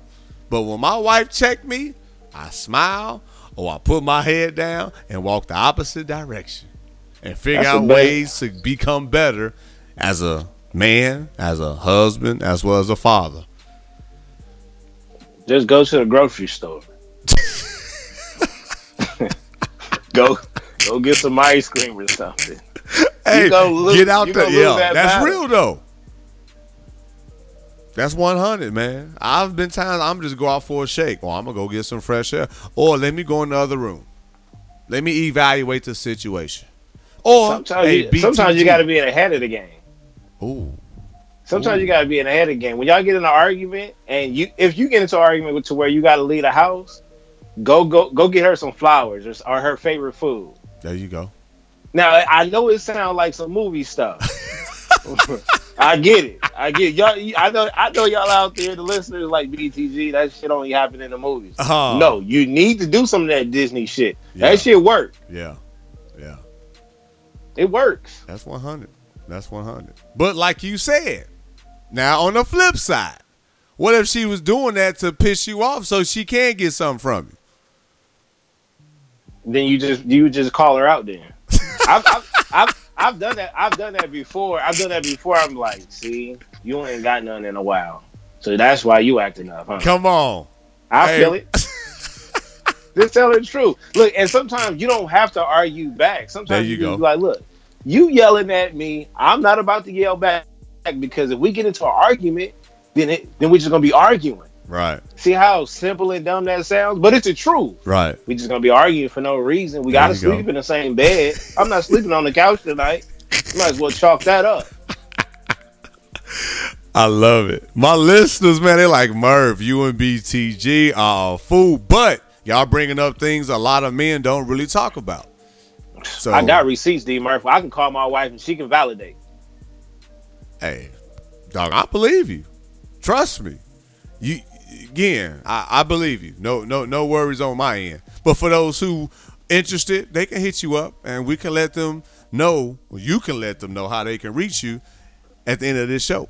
Speaker 5: But when my wife checked me, I smile or I put my head down and walk the opposite direction and figure
Speaker 6: That's
Speaker 5: out ways to become better as a man, as a husband, as well as a father.
Speaker 6: Just go to the grocery store. *laughs* go, go get some ice cream or something.
Speaker 5: Hey,
Speaker 6: lose-
Speaker 5: get out there. Yeah,
Speaker 6: that
Speaker 5: that's
Speaker 6: battle.
Speaker 5: real though. That's 100, man. I've been times I'm just go out for a shake, oh, or I'm gonna go get some fresh air, or let me go in the other room. Let me evaluate the situation. Or
Speaker 6: Sometimes, you, sometimes you got to be in ahead of the game.
Speaker 5: Ooh,
Speaker 6: Sometimes you got to be in ahead of the game. When y'all get in an argument, and you, if you get into an argument with to where you got to leave the house, go, go, go get her some flowers or, or her favorite food.
Speaker 5: there you go.
Speaker 6: Now I know it sounds like some movie stuff. *laughs* I get it. I get it. y'all. I know. I know y'all out there, the listeners like BTG. That shit only happen in the movies.
Speaker 5: Uh-huh.
Speaker 6: No, you need to do some of that Disney shit.
Speaker 5: Yeah.
Speaker 6: That shit work.
Speaker 5: Yeah.
Speaker 6: It works.
Speaker 5: That's 100. That's 100. But like you said, now on the flip side, what if she was doing that to piss you off so she can get something from you?
Speaker 6: Then you just you just call her out. Then *laughs* I've, I've, I've I've done that. I've done that before. I've done that before. I'm like, see, you ain't got none in a while. So that's why you acting up, huh?
Speaker 5: Come on.
Speaker 6: I
Speaker 5: Hey.
Speaker 6: feel it. *laughs* Just tell the truth. Look, and sometimes you don't have to argue back. Sometimes
Speaker 5: There you
Speaker 6: just
Speaker 5: go.
Speaker 6: like, look, you yelling at me. I'm not about to yell back because if we get into an argument, then it, then we're just gonna be arguing.
Speaker 5: Right.
Speaker 6: See how simple and dumb that sounds, but it's the truth.
Speaker 5: Right.
Speaker 6: We just gonna be arguing for no reason. We
Speaker 5: There
Speaker 6: gotta
Speaker 5: you go.
Speaker 6: sleep in the same bed. I'm not sleeping on the couch tonight. You might as well chalk that up. *laughs*
Speaker 5: I love it. My listeners, man, they like Merv, you and BTG, uh, fool. But y'all bringing up things a lot of men don't really talk about. So
Speaker 6: I got receipts, D Murphy. I can call my wife and she can validate.
Speaker 5: hey, dog, I believe you. Trust me. You again, I, I believe you. No, no, no worries on my end. But for those who interested, they can hit you up and we can let them know, or you can let them know how they can reach you at the end of this show.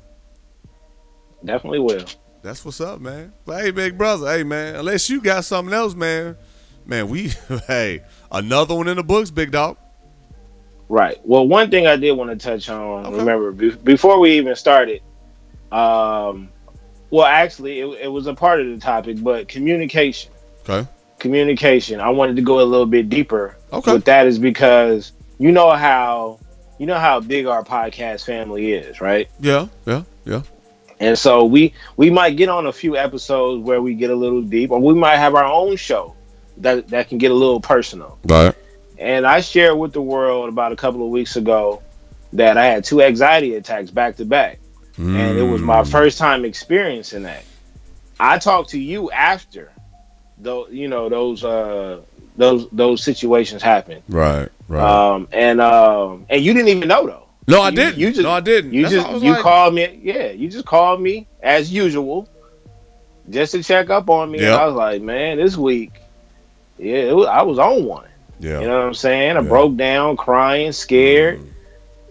Speaker 6: Definitely will.
Speaker 5: That's what's up, man. But hey, big brother, hey man, unless you got something else, man, man, we *laughs* hey, another one in the books, big dog.
Speaker 6: Right. Well, one thing I did want to touch on.
Speaker 5: Okay.
Speaker 6: Remember, be- before we even started, um, well, actually, it, it was a part of the topic, but communication.
Speaker 5: Okay.
Speaker 6: Communication. I wanted to go a little bit deeper
Speaker 5: Okay.
Speaker 6: with that, is because you know how you know how big our podcast family is, right?
Speaker 5: Yeah, yeah, yeah.
Speaker 6: And so we we might get on a few episodes where we get a little deep, or we might have our own show that that can get a little personal.
Speaker 5: Right.
Speaker 6: And I shared with the world about a couple of weeks ago that I had two anxiety attacks back to back. And it was my
Speaker 5: Mm.
Speaker 6: first time experiencing that. I talked to you after though you know those uh those those situations happened.
Speaker 5: Right, right.
Speaker 6: Um and um and you didn't even know though.
Speaker 5: no, I
Speaker 6: you-
Speaker 5: didn't.
Speaker 6: you just-
Speaker 5: no, I didn't.
Speaker 6: You
Speaker 5: That's
Speaker 6: just you
Speaker 5: like-
Speaker 6: called me yeah, you just called me as usual just to check up on me. And
Speaker 5: Yep.
Speaker 6: I was like, man, this week yeah, it was, I was on one.
Speaker 5: Yeah.
Speaker 6: You know what I'm saying? I
Speaker 5: Yeah.
Speaker 6: broke down, crying, scared.
Speaker 5: Mm.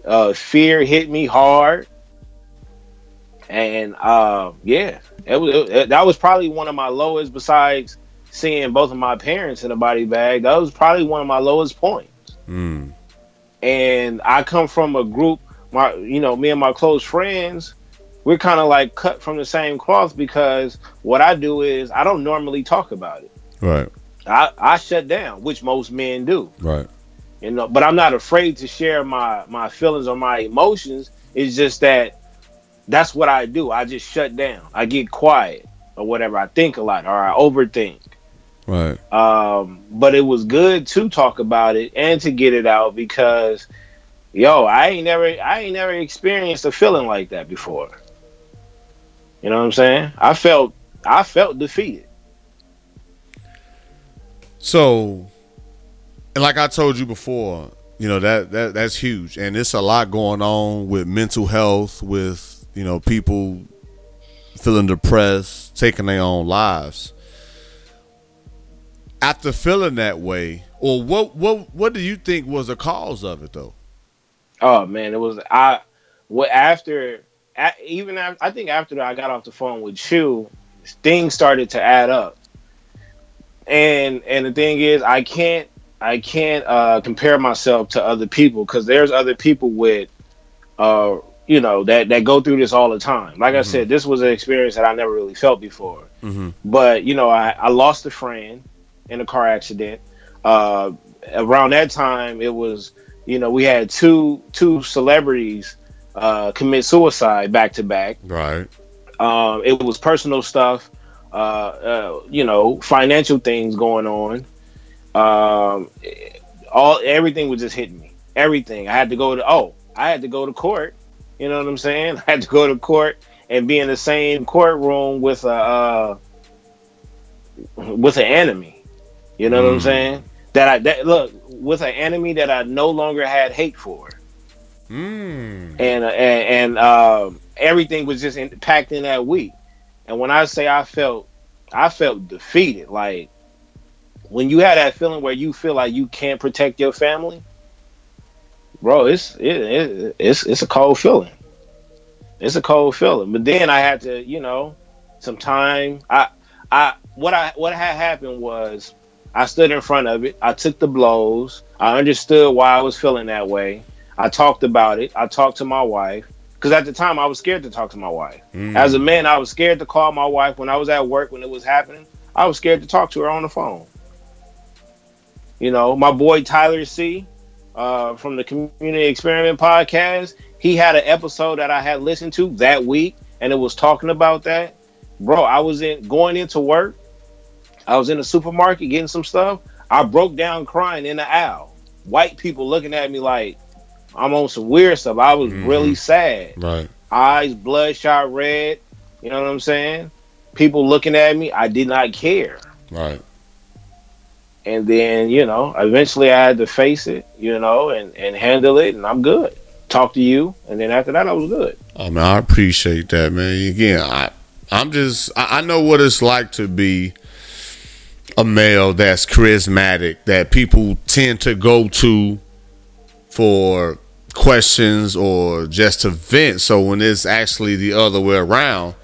Speaker 6: Uh, fear hit me hard, and uh, yeah, it was it, that was probably one of my lowest. Besides seeing both of my parents in a body bag, that was probably one of my lowest points.
Speaker 5: Mm.
Speaker 6: And I come from a group, my you know, me and my close friends. We're kind of like cut from the same cloth because what I do is I don't normally talk about it.
Speaker 5: Right,
Speaker 6: I, I shut down, which most men do.
Speaker 5: right.
Speaker 6: you know but i'm not afraid to share my my feelings or my emotions. It's just that that's what i do. I just shut down. I get quiet or whatever. I think a lot or i overthink.
Speaker 5: Right.
Speaker 6: um but it was good to talk about it and to get it out because yo i ain't never i ain't never experienced a feeling like that before. You know what i'm saying? I felt i felt defeated
Speaker 5: So, and like I told you before, you know that that that's huge, and it's a lot going on with mental health, with you know people feeling depressed, taking their own lives. After feeling that way, or what what what do you think was the cause of it though?
Speaker 6: Oh man, it was I. What after? even after, I think after I got off the phone with you, things started to add up. And and the thing is, I can't I can't uh, compare myself to other people because there's other people with, uh, you know, that that go through this all the time. Like I said, this was an experience that I never really felt before.
Speaker 5: Mhm.
Speaker 6: But you know, I I lost a friend in a car accident. Uh, around that time, it was you know we had two two celebrities uh, commit suicide back to back.
Speaker 5: Right.
Speaker 6: Um, it was personal stuff, uh, uh, you know, financial things going on. Um, all everything was just hitting me. Everything. I had to go to. Oh, I had to go to court. You know what I'm saying? *laughs* I had to go to court and be in the same courtroom with a uh, with an enemy. You know what I'm
Speaker 5: Mm.
Speaker 6: saying? That I that look with an enemy that I no longer had hate for
Speaker 5: Mm.
Speaker 6: and uh, and, and um, everything was just in, packed in that week. And when I say I felt, I felt defeated. Like when you had that feeling where you feel like you can't protect your family, bro. It's it, it, it's it's a cold feeling. It's a cold feeling. But then I had to, you know, some time. I I what I what had happened was I stood in front of it. I took the blows. I understood why I was feeling that way. I talked about it. I talked to my wife. Because at the time, I was scared to talk to my wife.
Speaker 5: Mm.
Speaker 6: As a man, I was scared to call my wife when I was at work when it was happening. I was scared to talk to her on the phone. You know, my boy Tyler C. Uh, from the Community Experiment podcast, he had an episode that I had listened to that week, and it was talking about that. Bro, I was in going into work. I was in the supermarket getting some stuff. I broke down crying in the aisle. White people looking at me like I'm on some weird stuff. I was mm-hmm. really sad.
Speaker 5: Right.
Speaker 6: Eyes bloodshot red. You know what I'm saying? People looking at me. I did not care.
Speaker 5: Right.
Speaker 6: And then, you know, eventually I had to face it, you know, and, and handle it, and I'm good. Talk to you, and then after that, I was good.
Speaker 5: Oh, I mean, I appreciate that, man. Again, I, I'm just, I, I know what it's like to be a male that's charismatic, that people tend to go to for questions or just to vent. So when it's actually the other way around,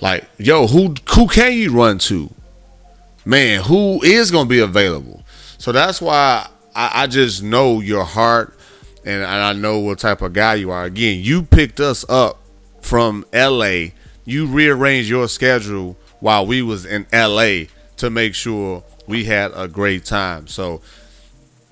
Speaker 5: like, yo, who who can you run to? Man, who is gonna be available? So that's why I, I just know your heart and, and I know what type of guy you are. Again, you picked us up from LA. You rearranged your schedule while we was in LA to make sure we had a great time. So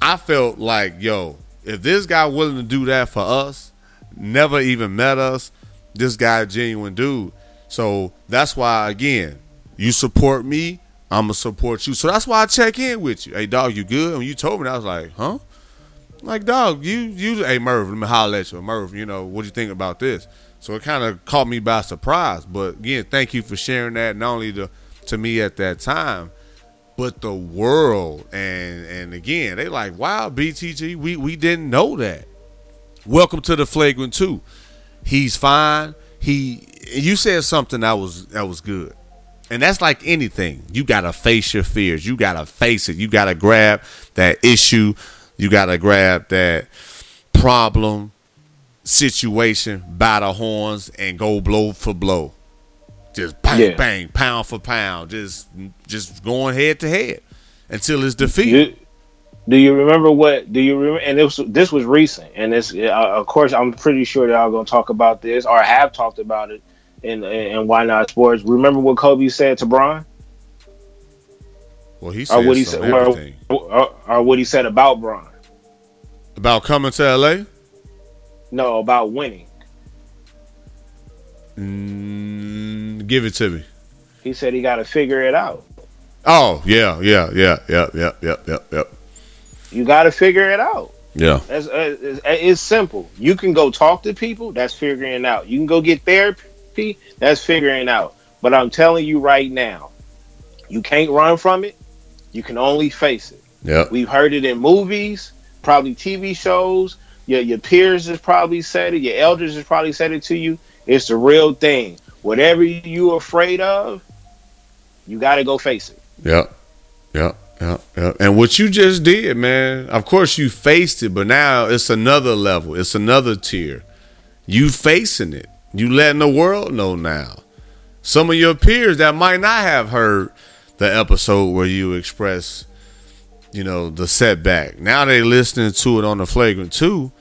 Speaker 5: I felt like, yo, if this guy willing to do that for us, never even met us, this guy genuine dude. So that's why again, you support me, I'ma support you. So that's why I check in with you. Hey dog, you good? When you told me, I was like, huh? Like dog, you you hey Merv, let me holler at you. Merv, you know, what do you think about this? So it kind of caught me by surprise. But again, thank you for sharing that not only to to me at that time, but the world. And and again, they like, wow, BTG, we we didn't know that. Welcome to the flagrant two. He's fine. He you said something that was that was good. And that's like anything. You gotta face your fears. You gotta face it. You gotta grab that issue. You gotta grab that problem, situation by the horns and go blow for blow. Just bang,
Speaker 6: Yeah.
Speaker 5: bang, pound for pound. Just just going head to head until it's defeated.
Speaker 6: Do, do you remember what? Do you remember? And this this was recent, and this uh, of course I'm pretty sure that y'all gonna talk about this or have talked about it in in Why Not Sports. Remember what Kobe said to Brian?
Speaker 5: Well, he
Speaker 6: or
Speaker 5: said
Speaker 6: what he said, or, or, or what he said about Bron?
Speaker 5: about coming to LA.
Speaker 6: No, about winning.
Speaker 5: Mm, give it to me.
Speaker 6: He said he got to figure it out.
Speaker 5: Oh yeah, yeah, yeah, yeah, yeah, yeah, yeah, yeah.
Speaker 6: You got to figure it out.
Speaker 5: Yeah.
Speaker 6: That's uh, it's, it's simple. You can go talk to people. That's figuring out. You can go get therapy. That's figuring out. But I'm telling you right now, you can't run from it. You can only face it.
Speaker 5: Yeah.
Speaker 6: We've heard it in movies, probably TV shows. Your your peers has probably said it. Your elders has probably said it to you. It's the real thing. Whatever you're afraid of, you got to go face it.
Speaker 5: Yeah. Yeah. Yeah. Yeah. And what you just did, man, of course you faced it, but now it's another level. It's another tier. You facing it. You letting the world know now. Some of your peers that might not have heard the episode where you express, you know, the setback. Now they listening to it on the flagrant two.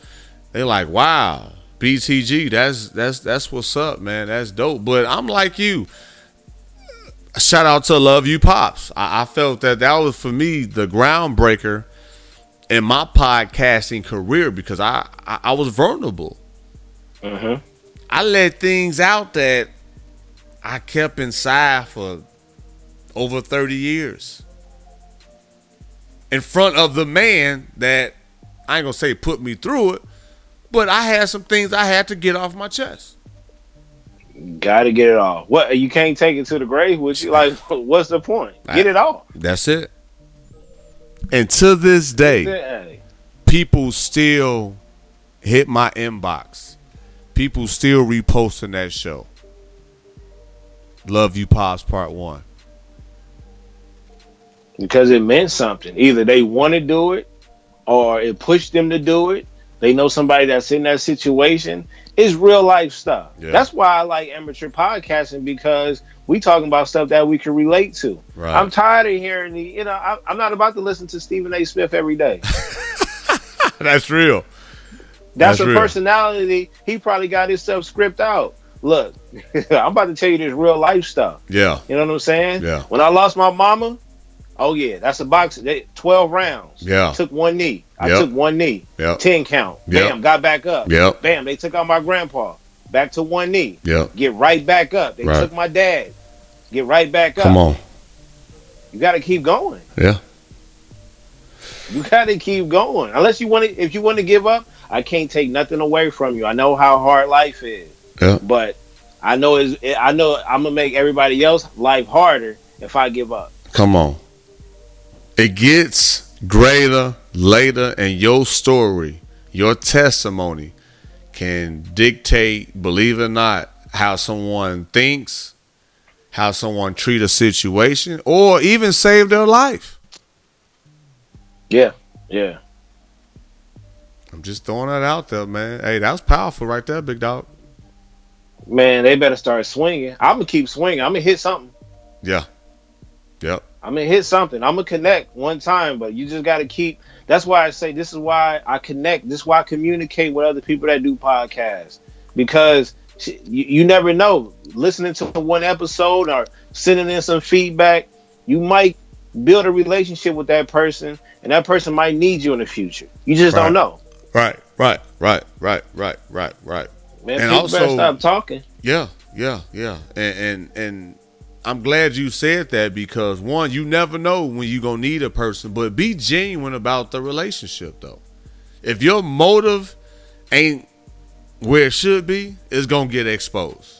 Speaker 5: They like, wow, BTG, that's that's that's what's up, man. That's dope. But I'm like you shout out to Love You Pops. I, I felt that that was for me the groundbreaker in my podcasting career because I I, I was vulnerable.
Speaker 6: Mhm.
Speaker 5: I let things out that I kept inside for over thirty years in front of the man that I ain't gonna say put me through it, but I had some things I had to get off my chest.
Speaker 6: Got to get it off. What you can't take it to the grave with you. Like, *laughs* what's the point? Get it off.
Speaker 5: That's it. And to this day, people still hit my inbox. People still reposting that show. Love You Pops Part 1.
Speaker 6: Because it meant something. Either they want to do it, or it pushed them to do it. They know somebody that's in that situation. It's real life stuff.
Speaker 5: Yeah.
Speaker 6: That's why I like amateur podcasting because we talking about stuff that we can relate to.
Speaker 5: Right.
Speaker 6: I'm tired of hearing the. You know, I, I'm not about to listen to Stephen A. Smith every day. *laughs*
Speaker 5: That's real.
Speaker 6: That's,
Speaker 5: That's
Speaker 6: a
Speaker 5: real.
Speaker 6: personality. He probably got himself script out. Look, *laughs* I'm about to tell you this real life stuff.
Speaker 5: Yeah.
Speaker 6: You know what I'm saying?
Speaker 5: Yeah.
Speaker 6: When I lost my mama, oh yeah, that's a box. They, Twelve rounds.
Speaker 5: Yeah.
Speaker 6: Took one knee. I
Speaker 5: Yep.
Speaker 6: took one knee.
Speaker 5: Yep.
Speaker 6: Ten count.
Speaker 5: Yep.
Speaker 6: Bam. Got back up.
Speaker 5: Yep.
Speaker 6: Bam. They took out my grandpa. Back to one knee.
Speaker 5: Yep.
Speaker 6: Get right back up. They
Speaker 5: Right.
Speaker 6: took my dad. Get right back up.
Speaker 5: Come on.
Speaker 6: You got to keep going.
Speaker 5: Yeah.
Speaker 6: You got to keep going. Unless you want to, if you want to give up, I can't take nothing away from you. I know how hard life is,
Speaker 5: Yeah.
Speaker 6: but I know is I know I'm gonna make everybody else life harder if I give up.
Speaker 5: Come on. It gets greater later, and your story, your testimony can dictate, believe it or not, how someone thinks, how someone treat a situation, or even save their life.
Speaker 6: Yeah, yeah.
Speaker 5: I'm just throwing that out there, man. Hey, that was powerful right there, big dog.
Speaker 6: Man, they better start swinging. I'm gonna keep swinging. I'm gonna hit something.
Speaker 5: Yeah. Yep.
Speaker 6: I'm gonna hit something. I'm gonna connect one time, but you just gotta keep. That's why I say this is why I connect. This is why I communicate with other people that do podcasts because you, you never know. Listening to one episode or sending in some feedback, you might build a relationship with that person, and that person might need you in the future. You just
Speaker 5: Right.
Speaker 6: don't know.
Speaker 5: Right, right, right, right, right, right, right.
Speaker 6: Man,
Speaker 5: And
Speaker 6: people
Speaker 5: also-
Speaker 6: better stop talking.
Speaker 5: Yeah, yeah, yeah. And and and I'm glad you said that because one, you never know when you're gonna need a person, but be genuine about the relationship though. If your motive ain't where it should be, it's gonna get exposed.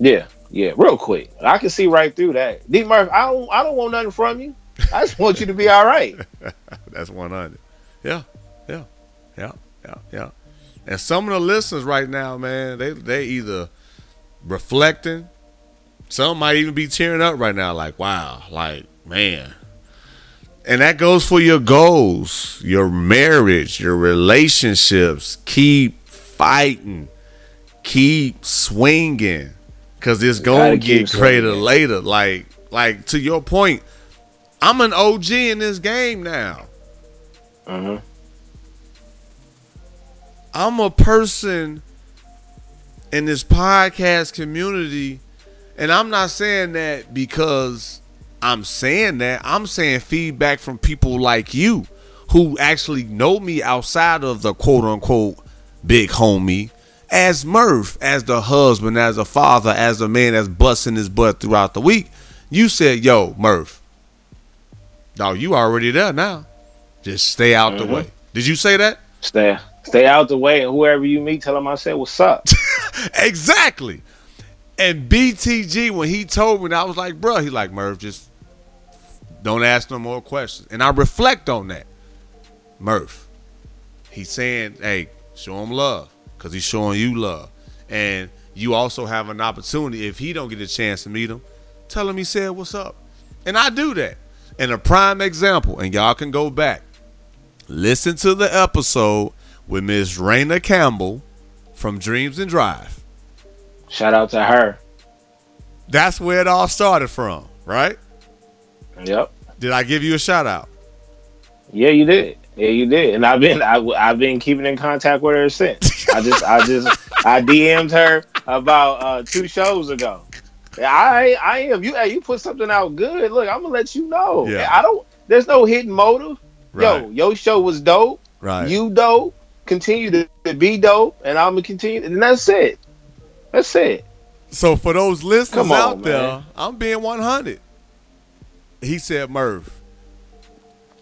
Speaker 6: Yeah, yeah, real quick. I can see right through that. D Murph, I don't, I don't want nothing from you. I just want you to be all right. *laughs*
Speaker 5: That's 100. Yeah, yeah, yeah, yeah, yeah. And some of the listeners right now, man, they they either reflecting, some might even be tearing up right now, like wow, like man. And that goes for your goals, your marriage, your relationships. Keep fighting, keep swinging, cause it's gonna get greater
Speaker 6: swinging.
Speaker 5: later. Like, like to your point, I'm an OG in this game now.
Speaker 6: hmm
Speaker 5: I'm a person in this podcast community, and I'm not saying that because I'm saying that. I'm saying feedback from people like you who actually know me outside of the quote unquote big homie as Murph, as the husband, as a father, as a man that's busting his butt throughout the week. You said, Yo, Murph, dog, you already there now. Just stay out the
Speaker 6: Mhm.
Speaker 5: way. Did you say that?
Speaker 6: Stay, stay out the way, and whoever you meet, tell them I said what's up. *laughs*
Speaker 5: exactly. And BTG, when he told me, I was like, bro, he like, Murph, just don't ask no more questions. And I reflect on that. Murph, he's saying, hey, show him love because he's showing you love. And you also have an opportunity, if he don't get a chance to meet him, tell him he said what's up. And I do that. And a prime example, and y'all can go back, listen to the episode with Miss Raina Campbell from Dreams and Drive.
Speaker 6: Shout out to her.
Speaker 5: That's where it all started from, right?
Speaker 6: Yep.
Speaker 5: Did I give you a shout out?
Speaker 6: Yeah, you did. Yeah, you did. And I've been I, I've been keeping in contact with her since. I just I just *laughs* I DM'd her about uh, two shows ago. I I am you. Hey, you put something out good. Look, I'm gonna let you know.
Speaker 5: Yeah.
Speaker 6: I don't. There's no hidden motive.
Speaker 5: Right.
Speaker 6: Yo, your show was dope.
Speaker 5: Right.
Speaker 6: You dope. Continue to, to be dope, and I'm gonna continue. And that's it. That's it.
Speaker 5: So for those listeners
Speaker 6: on,
Speaker 5: out there,
Speaker 6: man.
Speaker 5: I'm being 100. He said, Murph,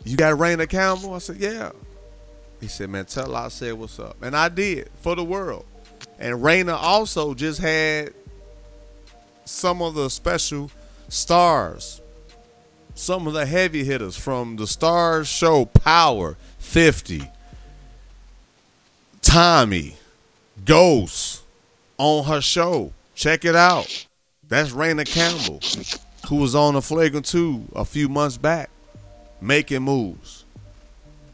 Speaker 5: you got Raina Campbell? I said, yeah. He said, man, tell her I said what's up. And I did for the world. And Raina also just had some of the special stars, some of the heavy hitters from the Starz show Power 50, Tommy, Ghost on her show. Check it out. That's Raina Campbell, who was on the Flagrant 2 a few months back, making moves.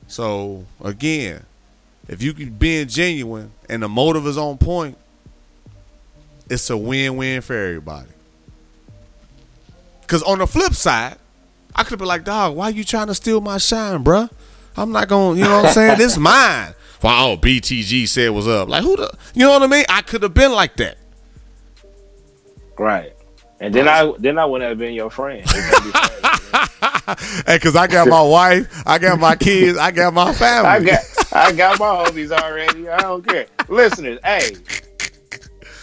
Speaker 5: So, again, if you can being genuine and the motive is on point, it's a win-win for everybody. Cause on the flip side, I could be like, dog, why you trying to steal my shine, bruh? I'm not gonna, you know what I'm saying? this *laughs* mine. Wow, BTG said was up. Like who the you know what I mean? I could have been like that.
Speaker 6: Right. And then I then I wouldn't have been your friend. We can't be friends. *laughs*
Speaker 5: Hey, cause I got my wife, I got my kids, I got my family.
Speaker 6: I got I got my homies already. I don't care. Listeners, hey.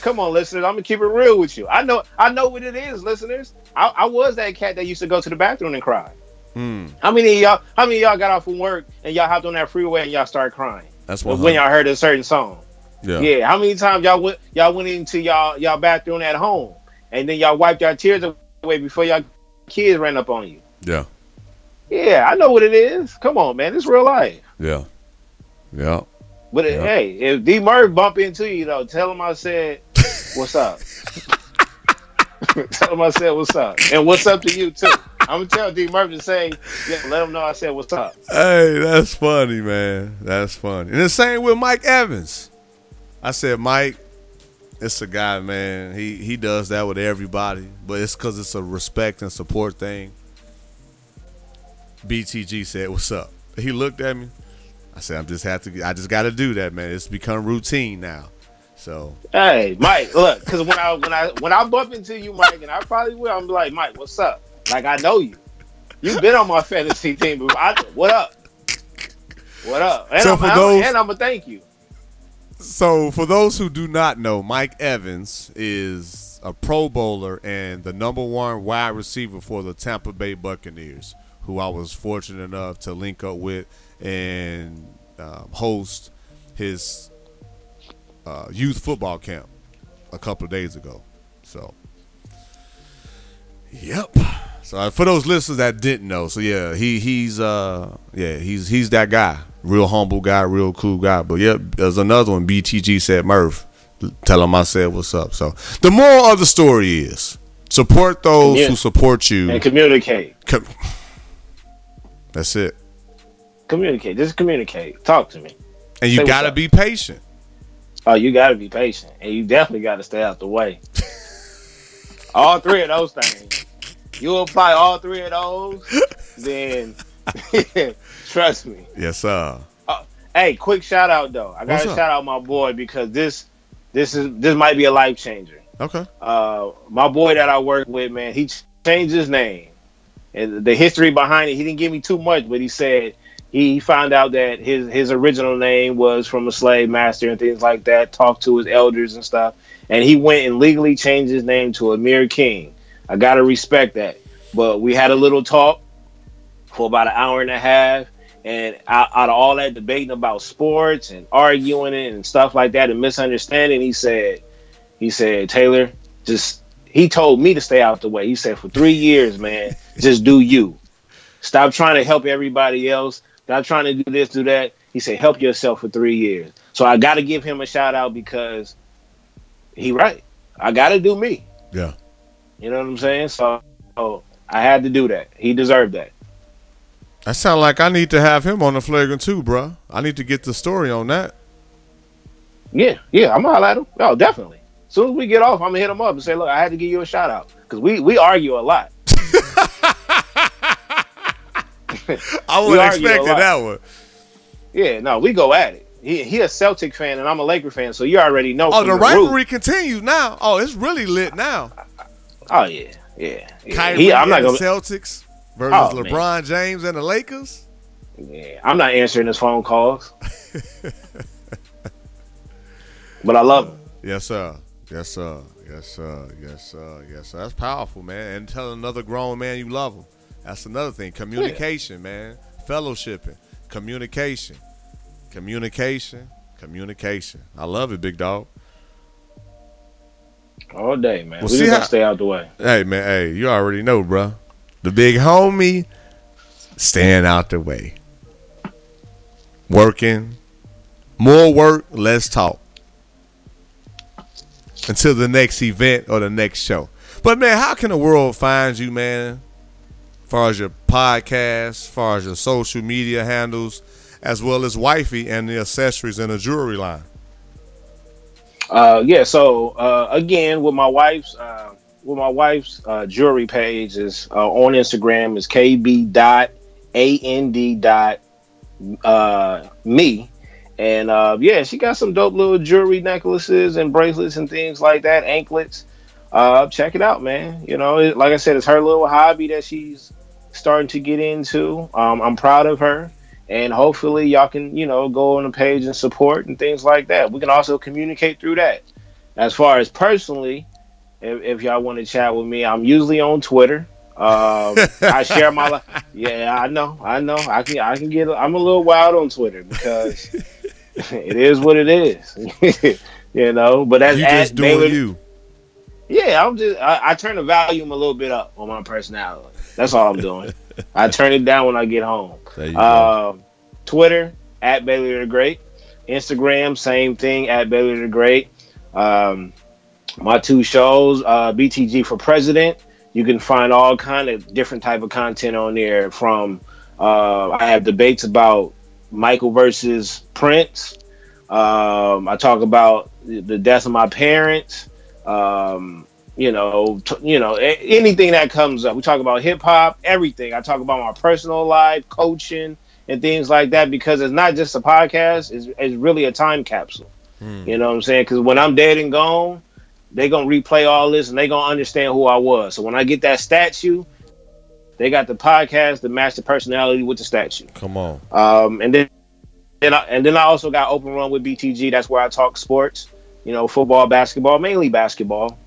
Speaker 6: Come on, listeners. I'm gonna keep it real with you. I know I know what it is, listeners. I, I was that cat that used to go to the bathroom and cry.
Speaker 5: Hmm.
Speaker 6: How many of y'all how many of y'all got off from work and y'all hopped on that freeway and y'all started crying?
Speaker 5: That's what when
Speaker 6: y'all heard a certain song.
Speaker 5: yeah.
Speaker 6: Yeah. How many times y'all went y'all went into y'all y'all bathroom at home and then y'all wiped your tears away before y'all kids ran up on you?
Speaker 5: Yeah.
Speaker 6: Yeah, I know what it is. Come on, man. It's real life.
Speaker 5: Yeah. Yeah.
Speaker 6: But uh,
Speaker 5: Yeah.
Speaker 6: hey, if D Murph bump into you though, tell him I said what's up. *laughs* *laughs* tell him I said what's up. And what's up to you too. I'm gonna tell D Murph to say, yeah, let him know I said what's up.
Speaker 5: Hey, that's funny, man. That's funny. And the same with Mike Evans. I said, Mike, it's a guy, man. He he does that with everybody, but it's because it's a respect and support thing. BTG said, "What's up?" He looked at me. I said, "I'm just have to. I just got to do that, man. It's become routine now." So
Speaker 6: Hey, Mike, look, because when I when I when I bump into you, Mike, and I probably will, I'm like, Mike, what's up? Like I know you. You've been on my fantasy team before. I, what up? What up? And
Speaker 5: So
Speaker 6: I'm,
Speaker 5: for
Speaker 6: I'm- and I'm gonna thank you.
Speaker 5: So, for those who do not know, Mike Evans is a Pro Bowler and the number one wide receiver for the Tampa Bay Buccaneers, who I was fortunate enough to link up with and um, host his uh, youth football camp a couple of days ago. So, yep. So uh, for those listeners that didn't know, so yeah, he he's uh yeah he's he's that guy, real humble guy, real cool guy. But yeah, there's another one. BTG said Murph, tell him I said what's up. So the moral of the story is support those
Speaker 6: Yeah.
Speaker 5: who support you.
Speaker 6: And communicate.
Speaker 5: Com- That's it.
Speaker 6: Communicate. Just communicate. Talk to me.
Speaker 5: And you
Speaker 6: what's
Speaker 5: gotta be patient.
Speaker 6: Oh, you got to be patient, and you definitely got to stay out the way. *laughs* all three of those things. You apply all three of those, then *laughs* trust me.
Speaker 5: Yes, sir.
Speaker 6: Hey, quick shout out though. I
Speaker 5: gotta
Speaker 6: shout out my boy because this, this is this might be a life changer.
Speaker 5: Okay.
Speaker 6: Uh, my boy that I work with, man, he ch- changed his name, and the history behind it. He didn't give me too much, but he said he found out that his his original name was from a slave master and things like that. Talked to his elders and stuff, and he went and legally changed his name to Amir King. I gotta respect that. But we had a little talk for about an hour and a half, and out, out of all that debating about sports and arguing and stuff like that and misunderstanding, he said, he said, Taylor, just he told me to stay out the way. He said, for three years, man, just do you. Stop trying to help everybody else. Stop trying to do this, do that. He said, help yourself for three years. So I got to give him a shout out because he right. I got to do me.
Speaker 5: Yeah.
Speaker 6: You know what I'm saying? So, I had to do that. He deserved that.
Speaker 5: That sounds like I need to have him on the flagrant too, bruh. I need to get the story on that.
Speaker 6: Yeah, yeah, I'm gonna holler at him. Oh, definitely. As soon as we get off, I'm gonna hit him up and say, "Look, I had to give you a shout out because we we argue a lot." *laughs*
Speaker 5: I *laughs* wasn't expecting that one.
Speaker 6: Yeah, no, we go at it. He he a Celtic fan and I'm a Laker fan, so you already know.
Speaker 5: Oh, the
Speaker 6: root.
Speaker 5: rivalry continues now. Oh, it's really lit now.
Speaker 6: Oh yeah, yeah. yeah.
Speaker 5: Kyrie
Speaker 6: He, I'm
Speaker 5: and
Speaker 6: not
Speaker 5: the
Speaker 6: gonna.
Speaker 5: Celtics versus
Speaker 6: Oh, man.
Speaker 5: LeBron James and the Lakers.
Speaker 6: Yeah, I'm not answering his phone calls. *laughs* but I love him.
Speaker 5: Yes, sir. Yes, sir. Yes, sir. Yes, sir. Yes, sir. That's powerful, man. And tell another grown man you love him. That's another thing. Communication, man. Fellowshipping. Communication. Communication. Communication. I love it, big dog.
Speaker 6: All day, man.
Speaker 5: Well,
Speaker 6: we just
Speaker 5: how-
Speaker 6: gotta stay out the way.
Speaker 5: Hey, man. Hey, you already know, bruh. The big homie staying out the way. Working. More work, less talk. Until the next event or the next show. But man, how can the world find you, man? As far as your podcast, as far as your social media handles, as well as wifey and the accessories and the jewelry line.
Speaker 6: Uh, yeah. So uh, again, with my wife's uh, with my wife's uh, jewelry page is uh, on Instagram is kb dot and dot uh, me, And uh, yeah, she got some dope little jewelry necklaces and bracelets and things like that, anklets. Uh, check it out, man. You know, it, like I said, it's her little hobby that she's starting to get into. Um, I'm proud of her, and hopefully, y'all can you know go on the page and support and things like that. We can also communicate through that. As far as personally, if, if y'all want to chat with me, I'm usually on Twitter. Um, *laughs* I share my life. Yeah, I know, I know. I can, I can get. I'm a little wild on Twitter because *laughs* it is what it is. *laughs* you know, but that's
Speaker 5: You just doing
Speaker 6: Baylor-
Speaker 5: you.
Speaker 6: yeah, I'm just I, I turn the volume a little bit up on my personality. That's all I'm doing. I turn it down when I get home.
Speaker 5: There you go.
Speaker 6: Um, Twitter at Bailey the Great, Instagram same thing at Bailey the Great. Um, my two shows, uh, BTG for President. You can find all kind of different type of content on there. From uh, I have debates about Michael versus Prince. Um, I talk about the death of my parents. Um, you know, t- you know, a- anything that comes up. We talk about hip hop, everything. I talk about my personal life, coaching, and things like that because it's not just a podcast. It's, it's really a time capsule. You know what I'm saying? Because when I'm dead and gone, they're gonna replay all this and they're gonna understand who I was. So when I get that statue, they got the podcast to match the personality with the statue.
Speaker 5: Come on.
Speaker 6: Um, and then, then I, and then I also got Open Run with BTG. That's where I talk sports, you know, football, basketball, mainly basketball.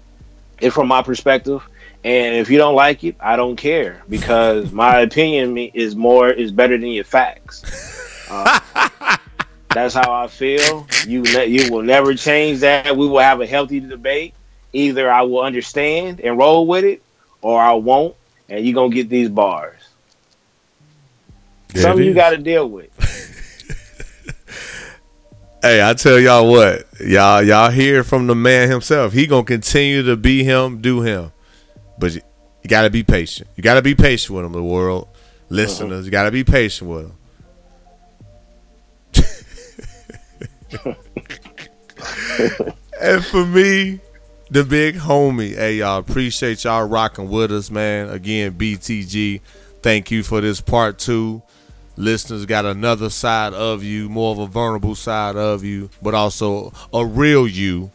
Speaker 6: It's from my perspective. And if you don't like it, I don't care because *laughs* my opinion is more is better than your facts. Uh, *laughs* that's how I feel. You ne- you will never change that. We will have a healthy debate. Either I will understand and roll with it, or I won't, and you're gonna get these bars.
Speaker 5: There
Speaker 6: Something you got to deal with. *laughs*
Speaker 5: Hey, I tell y'all what, y'all y'all hear from the man himself. He gonna continue to be him, do him, but you, you gotta be patient. You gotta be patient with him, the world listeners. You gotta be patient with him. *laughs* and for me, the big homie, hey y'all, appreciate y'all rocking with us, man. Again, BTG, thank you for this part two listeners got another side of you, more of a vulnerable side of you, but also a real you.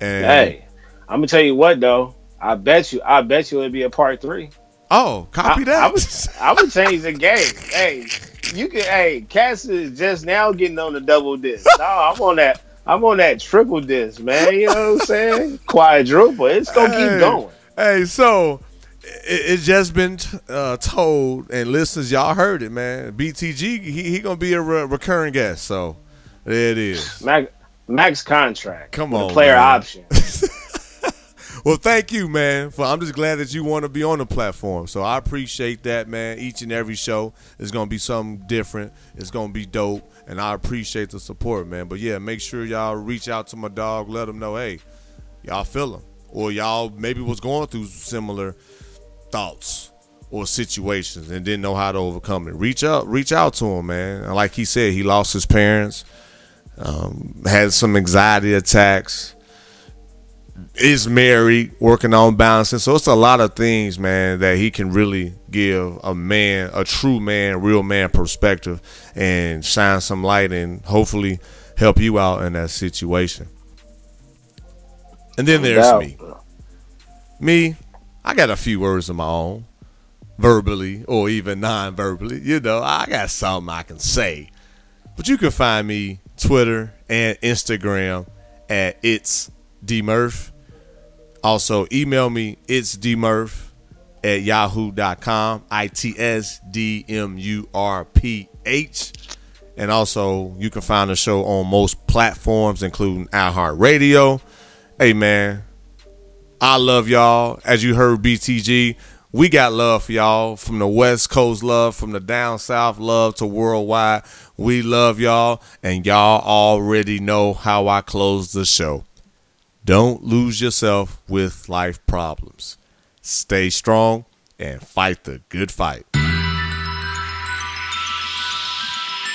Speaker 5: And
Speaker 6: Hey, I'm gonna tell you what though. I bet you, I bet you it'll be a part three.
Speaker 5: oh, copy
Speaker 6: I,
Speaker 5: that.
Speaker 6: I would, I would change the game. Hey, you can. Hey, Cass is just now getting on the double disc. *laughs* No, I'm on that. I'm on that triple disc, man. You know what I'm saying? *laughs* Quadruple. It's gonna
Speaker 5: Hey,
Speaker 6: keep going.
Speaker 5: Hey, so it, it just been uh, told, and listeners, y'all heard it, man. BTG, he, he gonna be a re- recurring guest. So there it is.
Speaker 6: Max, max contract.
Speaker 5: Come on,
Speaker 6: player
Speaker 5: man.
Speaker 6: option. *laughs*
Speaker 5: Well, thank you, man. For I'm just glad that you want to be on the platform. So I appreciate that, man. Each and every show is gonna be something different. It's gonna be dope, and I appreciate the support, man. But yeah, make sure y'all reach out to my dog. Let him know, hey, y'all feel him, or y'all maybe was going through similar thoughts or situations and didn't know how to overcome it. Reach out, reach out to him, man. Like he said, he lost his parents, um, had some anxiety attacks is married, working on balancing. So it's a lot of things, man, that he can really give a man, a true man, real man perspective and shine some light and hopefully help you out in that situation. And then there's me. Me, I got a few words of my own, verbally or even non verbally. You know, I got something I can say. But you can find me Twitter and Instagram at it's dmurph. Also, email me it's dmurph at yahoo.com. I T S D M U R P H. And also, you can find the show on most platforms, including iHeartRadio. Hey, man, I love y'all. As you heard, BTG, we got love for y'all from the West Coast love, from the down south love to worldwide. We love y'all, and y'all already know how I close the show. Don't lose yourself with life problems. Stay strong and fight the good fight.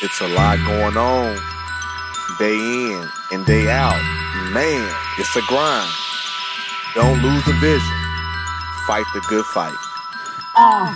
Speaker 7: It's a lot going on. Day in and day out. Man, it's a grind. Don't lose the vision. Fight the good fight.
Speaker 8: Uh,